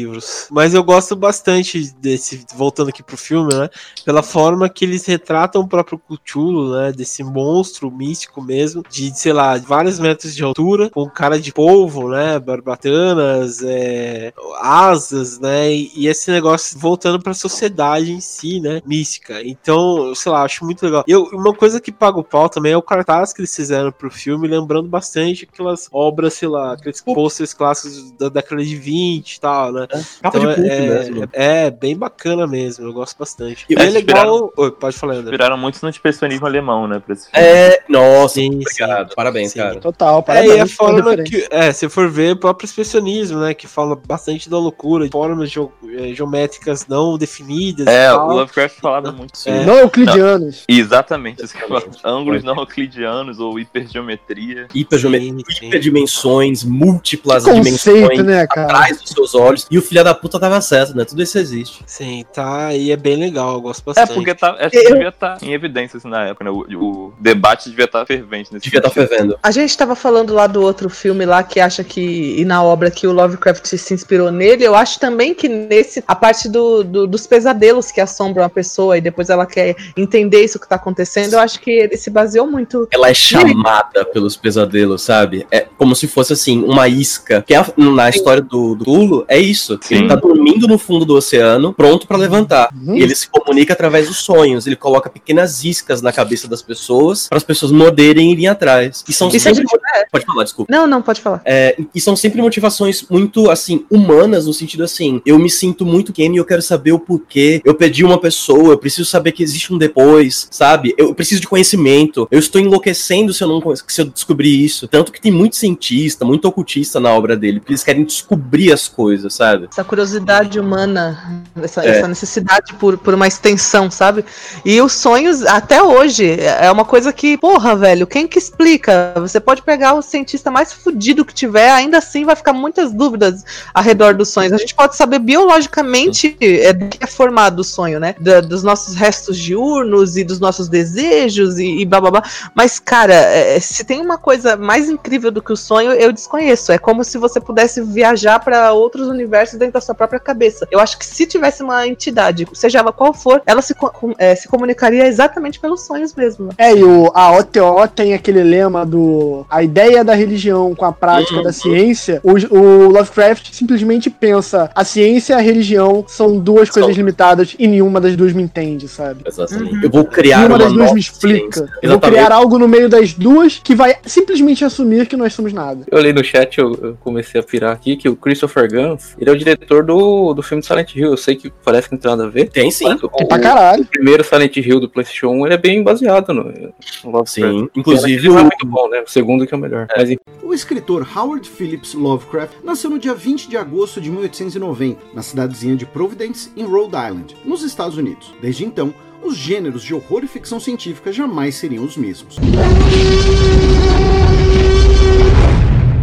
[SPEAKER 2] Mas eu gosto bastante desse, voltando aqui pro filme, né? Pela forma que eles retratam o próprio Cthulhu, né? Desse monstro místico mesmo, de, sei lá, vários metros de altura, com cara de polvo, né? Barbatanas, é, asas, né? E, e esse negócio voltando pra sociedade em si, né? Mística. Então, sei lá, acho muito legal. Eu, uma coisa que paga o pau também é o cartaz que eles fizeram pro filme, lembrando bastante aquelas obras, sei lá, aqueles posters clássicos da década de 20 e tal, né?
[SPEAKER 4] Capa
[SPEAKER 2] Então,
[SPEAKER 4] de culto
[SPEAKER 2] é,
[SPEAKER 4] mesmo.
[SPEAKER 2] é, é bem bacana mesmo, eu gosto bastante.
[SPEAKER 4] E
[SPEAKER 2] é
[SPEAKER 3] eles
[SPEAKER 2] legal. Oi, pode falar, André.
[SPEAKER 3] Viraram muito no expressionismo alemão, né? Pra esse filme.
[SPEAKER 4] É, nossa,
[SPEAKER 2] Sim,
[SPEAKER 4] obrigado.
[SPEAKER 2] sim.
[SPEAKER 4] Parabéns,
[SPEAKER 2] Sim.
[SPEAKER 4] cara.
[SPEAKER 7] Total,
[SPEAKER 2] É,
[SPEAKER 7] parabéns.
[SPEAKER 2] e a forma que. É, se for ver, o próprio expressionismo, né? Que fala bastante da loucura, formas geo- eh, geométricas não definidas.
[SPEAKER 3] É,
[SPEAKER 2] e
[SPEAKER 3] o. Lovecraft falava muito
[SPEAKER 2] É.
[SPEAKER 3] sobre
[SPEAKER 7] Não euclidianos.
[SPEAKER 3] Exatamente, isso que eu falo. ângulos não euclidianos ou hipergeometria.
[SPEAKER 4] Hipergeometria, hiperdimensões, múltiplas
[SPEAKER 7] Conceito,
[SPEAKER 4] dimensões
[SPEAKER 7] né, cara?
[SPEAKER 4] atrás dos seus olhos. E o filho da puta tava certo, né? Tudo isso existe.
[SPEAKER 2] Sim, tá. E é bem legal, eu gosto
[SPEAKER 3] É,
[SPEAKER 2] bastante.
[SPEAKER 3] porque tá, acho que devia estar em evidência assim, na época, né? O, o debate devia estar fervente nesse
[SPEAKER 4] Devia estar
[SPEAKER 3] sentido.
[SPEAKER 4] fervendo.
[SPEAKER 5] A gente tava falando lá do outro filme lá que acha que, e na obra que o Lovecraft se inspirou nele, eu acho também que nesse, a parte do, do- dos pesadelos que assombram a pessoa e depois ela quer entender isso que tá acontecendo, eu acho que ele se baseou muito.
[SPEAKER 4] Ela é chamada pelos pesadelos, sabe? É como se fosse assim, uma isca. Que é na história do, do Tulo, é isso.
[SPEAKER 3] Sim.
[SPEAKER 4] Ele tá dormindo no fundo do oceano, pronto pra levantar.
[SPEAKER 7] Uhum.
[SPEAKER 4] E ele se comunica através dos sonhos. Ele coloca pequenas iscas na cabeça das pessoas para as pessoas morderem e irem atrás. E são
[SPEAKER 5] Isso
[SPEAKER 4] sempre.
[SPEAKER 5] é-
[SPEAKER 4] Pode falar, desculpa.
[SPEAKER 5] Não, não, pode falar.
[SPEAKER 4] É, e são sempre motivações muito, assim, humanas, no sentido assim, eu me sinto muito game e eu quero saber o porquê. Eu perdi uma pessoa, eu preciso saber que existe um depois, sabe? Eu preciso de conhecimento. Eu estou enlouquecendo se eu não se eu descobrir isso. Tanto que tem muito cientista, muito ocultista na obra dele, porque eles querem descobrir as coisas, sabe?
[SPEAKER 5] Essa curiosidade humana, essa,
[SPEAKER 4] É.
[SPEAKER 5] essa necessidade por, por uma extensão, sabe? E os sonhos, até hoje, é uma coisa que, porra, velho, quem que explica? Você pode pegar o cientista mais fudido que tiver, ainda assim vai ficar muitas dúvidas ao redor dos sonhos. A gente pode saber biologicamente é, do que é formado o sonho, né? Da- dos nossos restos diurnos e dos nossos desejos e, e blá blá blá. Mas, cara, é, se tem uma coisa mais incrível do que o sonho, eu desconheço. É como se você pudesse viajar para outros universos dentro da sua própria cabeça. Eu acho que se tivesse uma entidade, seja ela qual for, ela se, co- com- é, se comunicaria exatamente pelos sonhos mesmo.
[SPEAKER 7] É, e o, a OTO tem aquele lema do a ideia da religião com a prática da ciência. O, o Lovecraft simplesmente pensa a ciência e a religião são duas coisas limitadas e nenhuma das duas me entende, sabe?
[SPEAKER 4] Exatamente. Eu vou criar
[SPEAKER 7] nenhuma
[SPEAKER 4] uma
[SPEAKER 7] das duas me explica. Eu vou criar algo no meio das duas que vai simplesmente assumir que nós somos nada.
[SPEAKER 8] Eu li no chat, eu, eu comecei a pirar aqui, que o Christopher Guns, ele é o diretor do, do filme Silent Hill. Eu sei que parece que não tem nada a ver.
[SPEAKER 4] Tem sim.
[SPEAKER 8] mas o,
[SPEAKER 7] Tem pra caralho.
[SPEAKER 8] o primeiro Silent Hill do PlayStation 1 ele é bem baseado no, no Lovecraft.
[SPEAKER 4] Sim. Inclusive,
[SPEAKER 8] o
[SPEAKER 4] o,
[SPEAKER 8] é muito bom, né? O segundo que é o melhor. Mas enfim,
[SPEAKER 6] O escritor Howard Phillips Lovecraft nasceu no dia 20 de agosto de 1890, na cidadezinha de Providence, em Rhode Island, nos Estados Unidos. Desde então, os gêneros de horror e ficção científica jamais seriam os mesmos.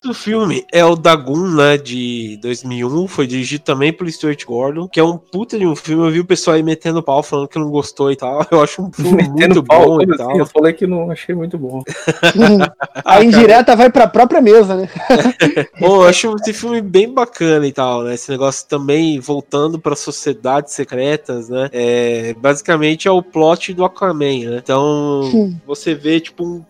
[SPEAKER 2] Outro filme é o Dagon, né, de 2001, foi dirigido também pelo Stuart Gordon, que é um puta de um filme, eu vi o pessoal aí metendo pau, falando que não gostou e tal, eu acho um filme muito
[SPEAKER 8] pau,
[SPEAKER 2] bom e
[SPEAKER 8] assim?
[SPEAKER 2] tal.
[SPEAKER 8] Eu falei que não achei muito bom.
[SPEAKER 7] a indireta vai pra própria mesa, né?
[SPEAKER 2] Bom, eu acho esse filme bem bacana e tal, né, esse negócio também voltando pra sociedades secretas, né, é, basicamente é o plot do Aquaman, né, então você vê, tipo, um,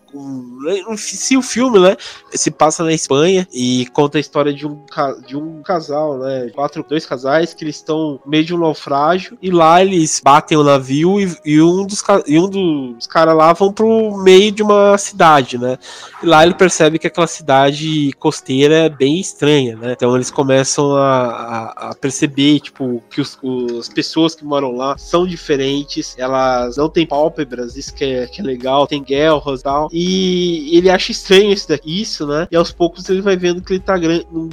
[SPEAKER 2] se o filme, né, se passa na Espanha e conta a história de um, de um casal, né, quatro, dois casais que eles estão meio de um naufrágio e lá eles batem o navio e, e um dos e um dos caras lá vão pro meio de uma cidade, né, e lá ele percebe que aquela cidade costeira é bem estranha, né, então eles começam a, a, a perceber, tipo, que os, os, as pessoas que moram lá são diferentes, elas não têm pálpebras, isso que é, que é legal, tem guerras e tal, e e ele acha estranho isso, daqui, isso, né? E aos poucos ele vai vendo que ele tá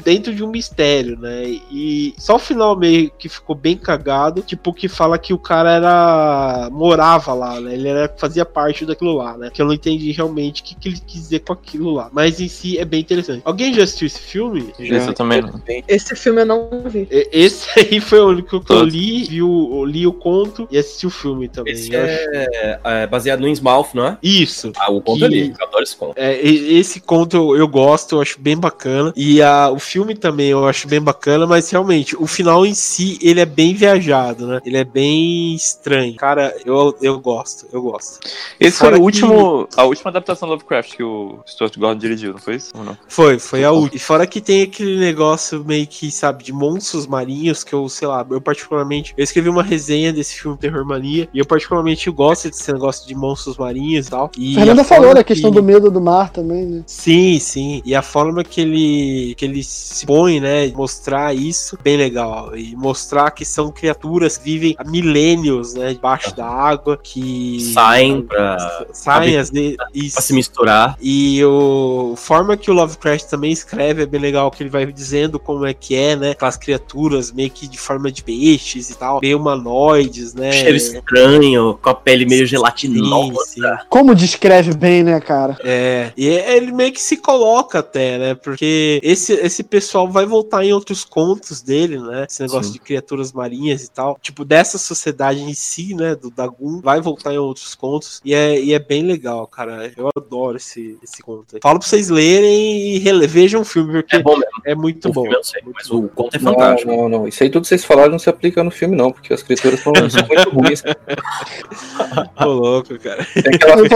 [SPEAKER 2] dentro de um mistério, né? E só o final meio que ficou bem cagado, tipo, que fala que o cara era. morava lá, né? Ele era, fazia parte daquilo lá, né? Que eu não entendi realmente o que, que ele quis dizer com aquilo lá. Mas em si é bem interessante. Alguém já assistiu esse filme?
[SPEAKER 3] Já. Esse eu também não.
[SPEAKER 5] Esse filme eu não vi.
[SPEAKER 2] Esse aí foi o único que eu li, vi o, li o conto e assisti o filme também.
[SPEAKER 4] Esse é, é, baseado no Innsmouth, não é?
[SPEAKER 2] Isso.
[SPEAKER 4] Ah, o conto ali. Eu adoro esse conto.
[SPEAKER 2] É, esse conto eu, eu, gosto, eu acho bem bacana. E a, o filme também eu acho bem bacana, mas realmente, o final em si, ele é bem viajado, né? Ele é bem estranho. Cara, eu, eu gosto, eu gosto.
[SPEAKER 3] Esse Fora foi o último, a última adaptação do Lovecraft que o Stuart Gordon dirigiu, não foi isso? Ou não?
[SPEAKER 2] Foi, foi a última. E fora que tem aquele negócio meio que, sabe, de monstros marinhos, que eu, sei lá, eu particularmente, eu escrevi uma resenha desse filme Terror Mania, e eu particularmente gosto desse negócio de monstros marinhos e tal. E
[SPEAKER 7] Fernanda falou da questão do medo do mar também, né?
[SPEAKER 2] Sim, sim. E a forma que ele que ele se põe, né, mostrar isso, bem legal. E mostrar que são criaturas que vivem há milênios, né, debaixo da água, que
[SPEAKER 4] saem pra
[SPEAKER 2] saem as de,
[SPEAKER 4] pra se misturar.
[SPEAKER 2] E o a forma que o Lovecraft também escreve é bem legal, que ele vai dizendo como é que é, né, aquelas criaturas meio que de forma de peixes e tal, meio humanoides, né?
[SPEAKER 4] Cheiro estranho, com a pele meio gelatinosa. Sim, sim.
[SPEAKER 7] Como descreve bem, né, cara?
[SPEAKER 2] É, e ele meio que se coloca até, né? Porque esse, esse pessoal vai voltar em outros contos dele, né? Esse negócio Sim. de criaturas marinhas e tal. Tipo, dessa sociedade em si, né? Do Dagun, vai voltar em outros contos. E é, e é bem legal, cara. Eu adoro esse, esse conto. Aí. Falo pra vocês lerem e vejam o filme, porque é, bom mesmo. é muito o bom.
[SPEAKER 4] eu sei, mas o conto é fantástico.
[SPEAKER 8] Não, não, não. Isso aí tudo que vocês falaram não se aplica no filme, não, porque as criaturas são, muito ruins.
[SPEAKER 2] Tô louco, cara.
[SPEAKER 7] Tem aquela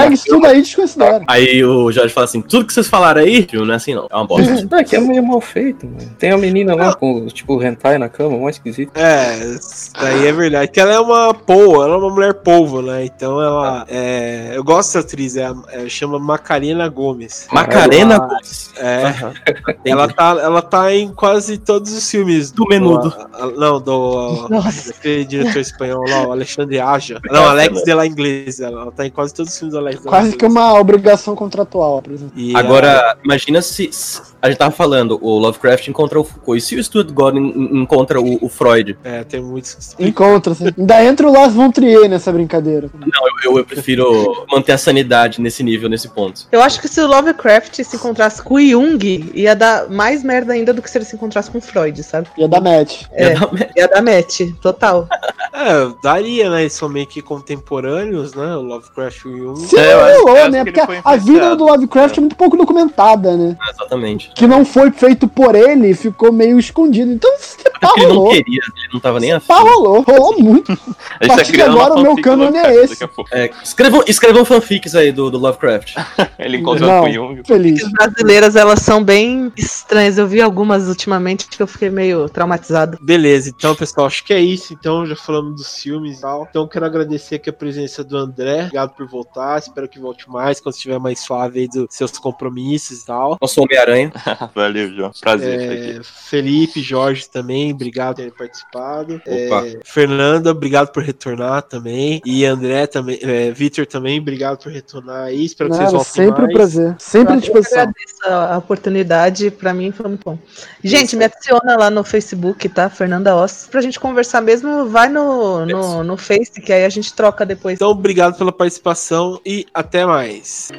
[SPEAKER 7] Pega isso tudo aí desconsidera.
[SPEAKER 4] Aí o Jorge fala assim: tudo que vocês falaram aí, filho, não é assim não. É uma bosta.
[SPEAKER 8] É que é meio mal feito, mano. Tem a menina lá com, tipo, hentai na cama, mais esquisito.
[SPEAKER 2] É, isso daí é verdade. Que ela é uma polva, ela é uma mulher polva, né? Então ela. É, eu gosto da atriz, é, é, chama Macarena Gomes.
[SPEAKER 4] Macarena ela, Gomes?
[SPEAKER 2] É. Uhum. ela, tá, ela tá em quase todos os filmes.
[SPEAKER 4] Do Menudo.
[SPEAKER 2] Do, não, do. Nossa. Diretor espanhol lá, o Alexandre Aja. Não, Alex de la Inglês. Ela tá em quase todos os filmes do Alex
[SPEAKER 7] Quase que uma obrigação contratual, por exemplo.
[SPEAKER 4] E Agora, a... imagina se, se, A gente tava falando, o Lovecraft encontra o Foucault. E se o Stuart Gordon encontra o, o Freud?
[SPEAKER 2] É, tem muitos.
[SPEAKER 7] Encontra, sim. Ainda entra o Lars von Trier nessa brincadeira.
[SPEAKER 4] Não, eu, eu, prefiro manter a sanidade nesse nível, nesse ponto.
[SPEAKER 5] Eu acho que se o Lovecraft se encontrasse com o Jung, ia dar mais merda ainda do que se ele se encontrasse com o Freud, sabe?
[SPEAKER 7] Ia dar match.
[SPEAKER 5] É, ia dar match, ia dar match total.
[SPEAKER 2] É, daria, né? Eles são meio que contemporâneos, né? O Lovecraft e o Jung.
[SPEAKER 7] Sim, é, rolou, né? Porque a vida do Lovecraft é muito pouco documentada, né?
[SPEAKER 4] exatamente.
[SPEAKER 7] Que não foi feito por ele, ficou meio escondido. Então, você pá,
[SPEAKER 4] ele não queria, ele não tava nem afim.
[SPEAKER 7] Pá, rolou, rolou muito. A, a partir de agora o meu canon é esse.
[SPEAKER 4] É, escrevam, escrevam fanfics aí do, do Lovecraft.
[SPEAKER 3] ele encontrou com o Jung.
[SPEAKER 5] Feliz. As brasileiras, elas são bem estranhas. Eu vi algumas ultimamente que eu fiquei meio traumatizado.
[SPEAKER 2] Beleza, então, pessoal, acho que é isso. Então, já falamos dos filmes e tal. Então, quero agradecer aqui a presença do André. Obrigado por voltar. Espero que volte mais quando estiver mais suave aí dos seus compromissos e tal.
[SPEAKER 4] Nosso Homem-Aranha.
[SPEAKER 3] Valeu, João. Prazer
[SPEAKER 2] é, Felipe, Jorge também, obrigado por terem participado. É, Fernanda, obrigado por retornar também. E André também, é, Vitor também, obrigado por retornar aí. Espero Nada, que vocês voltem
[SPEAKER 7] sempre mais. um prazer. Sempre disposição.
[SPEAKER 5] Eu agradeço a oportunidade, pra mim foi muito bom. Gente, Isso. me adiciona lá no Facebook, tá? Fernanda Oss. Pra gente conversar mesmo, vai no, no, no Face, que aí a gente troca depois.
[SPEAKER 2] Então, obrigado pela participação e até mais.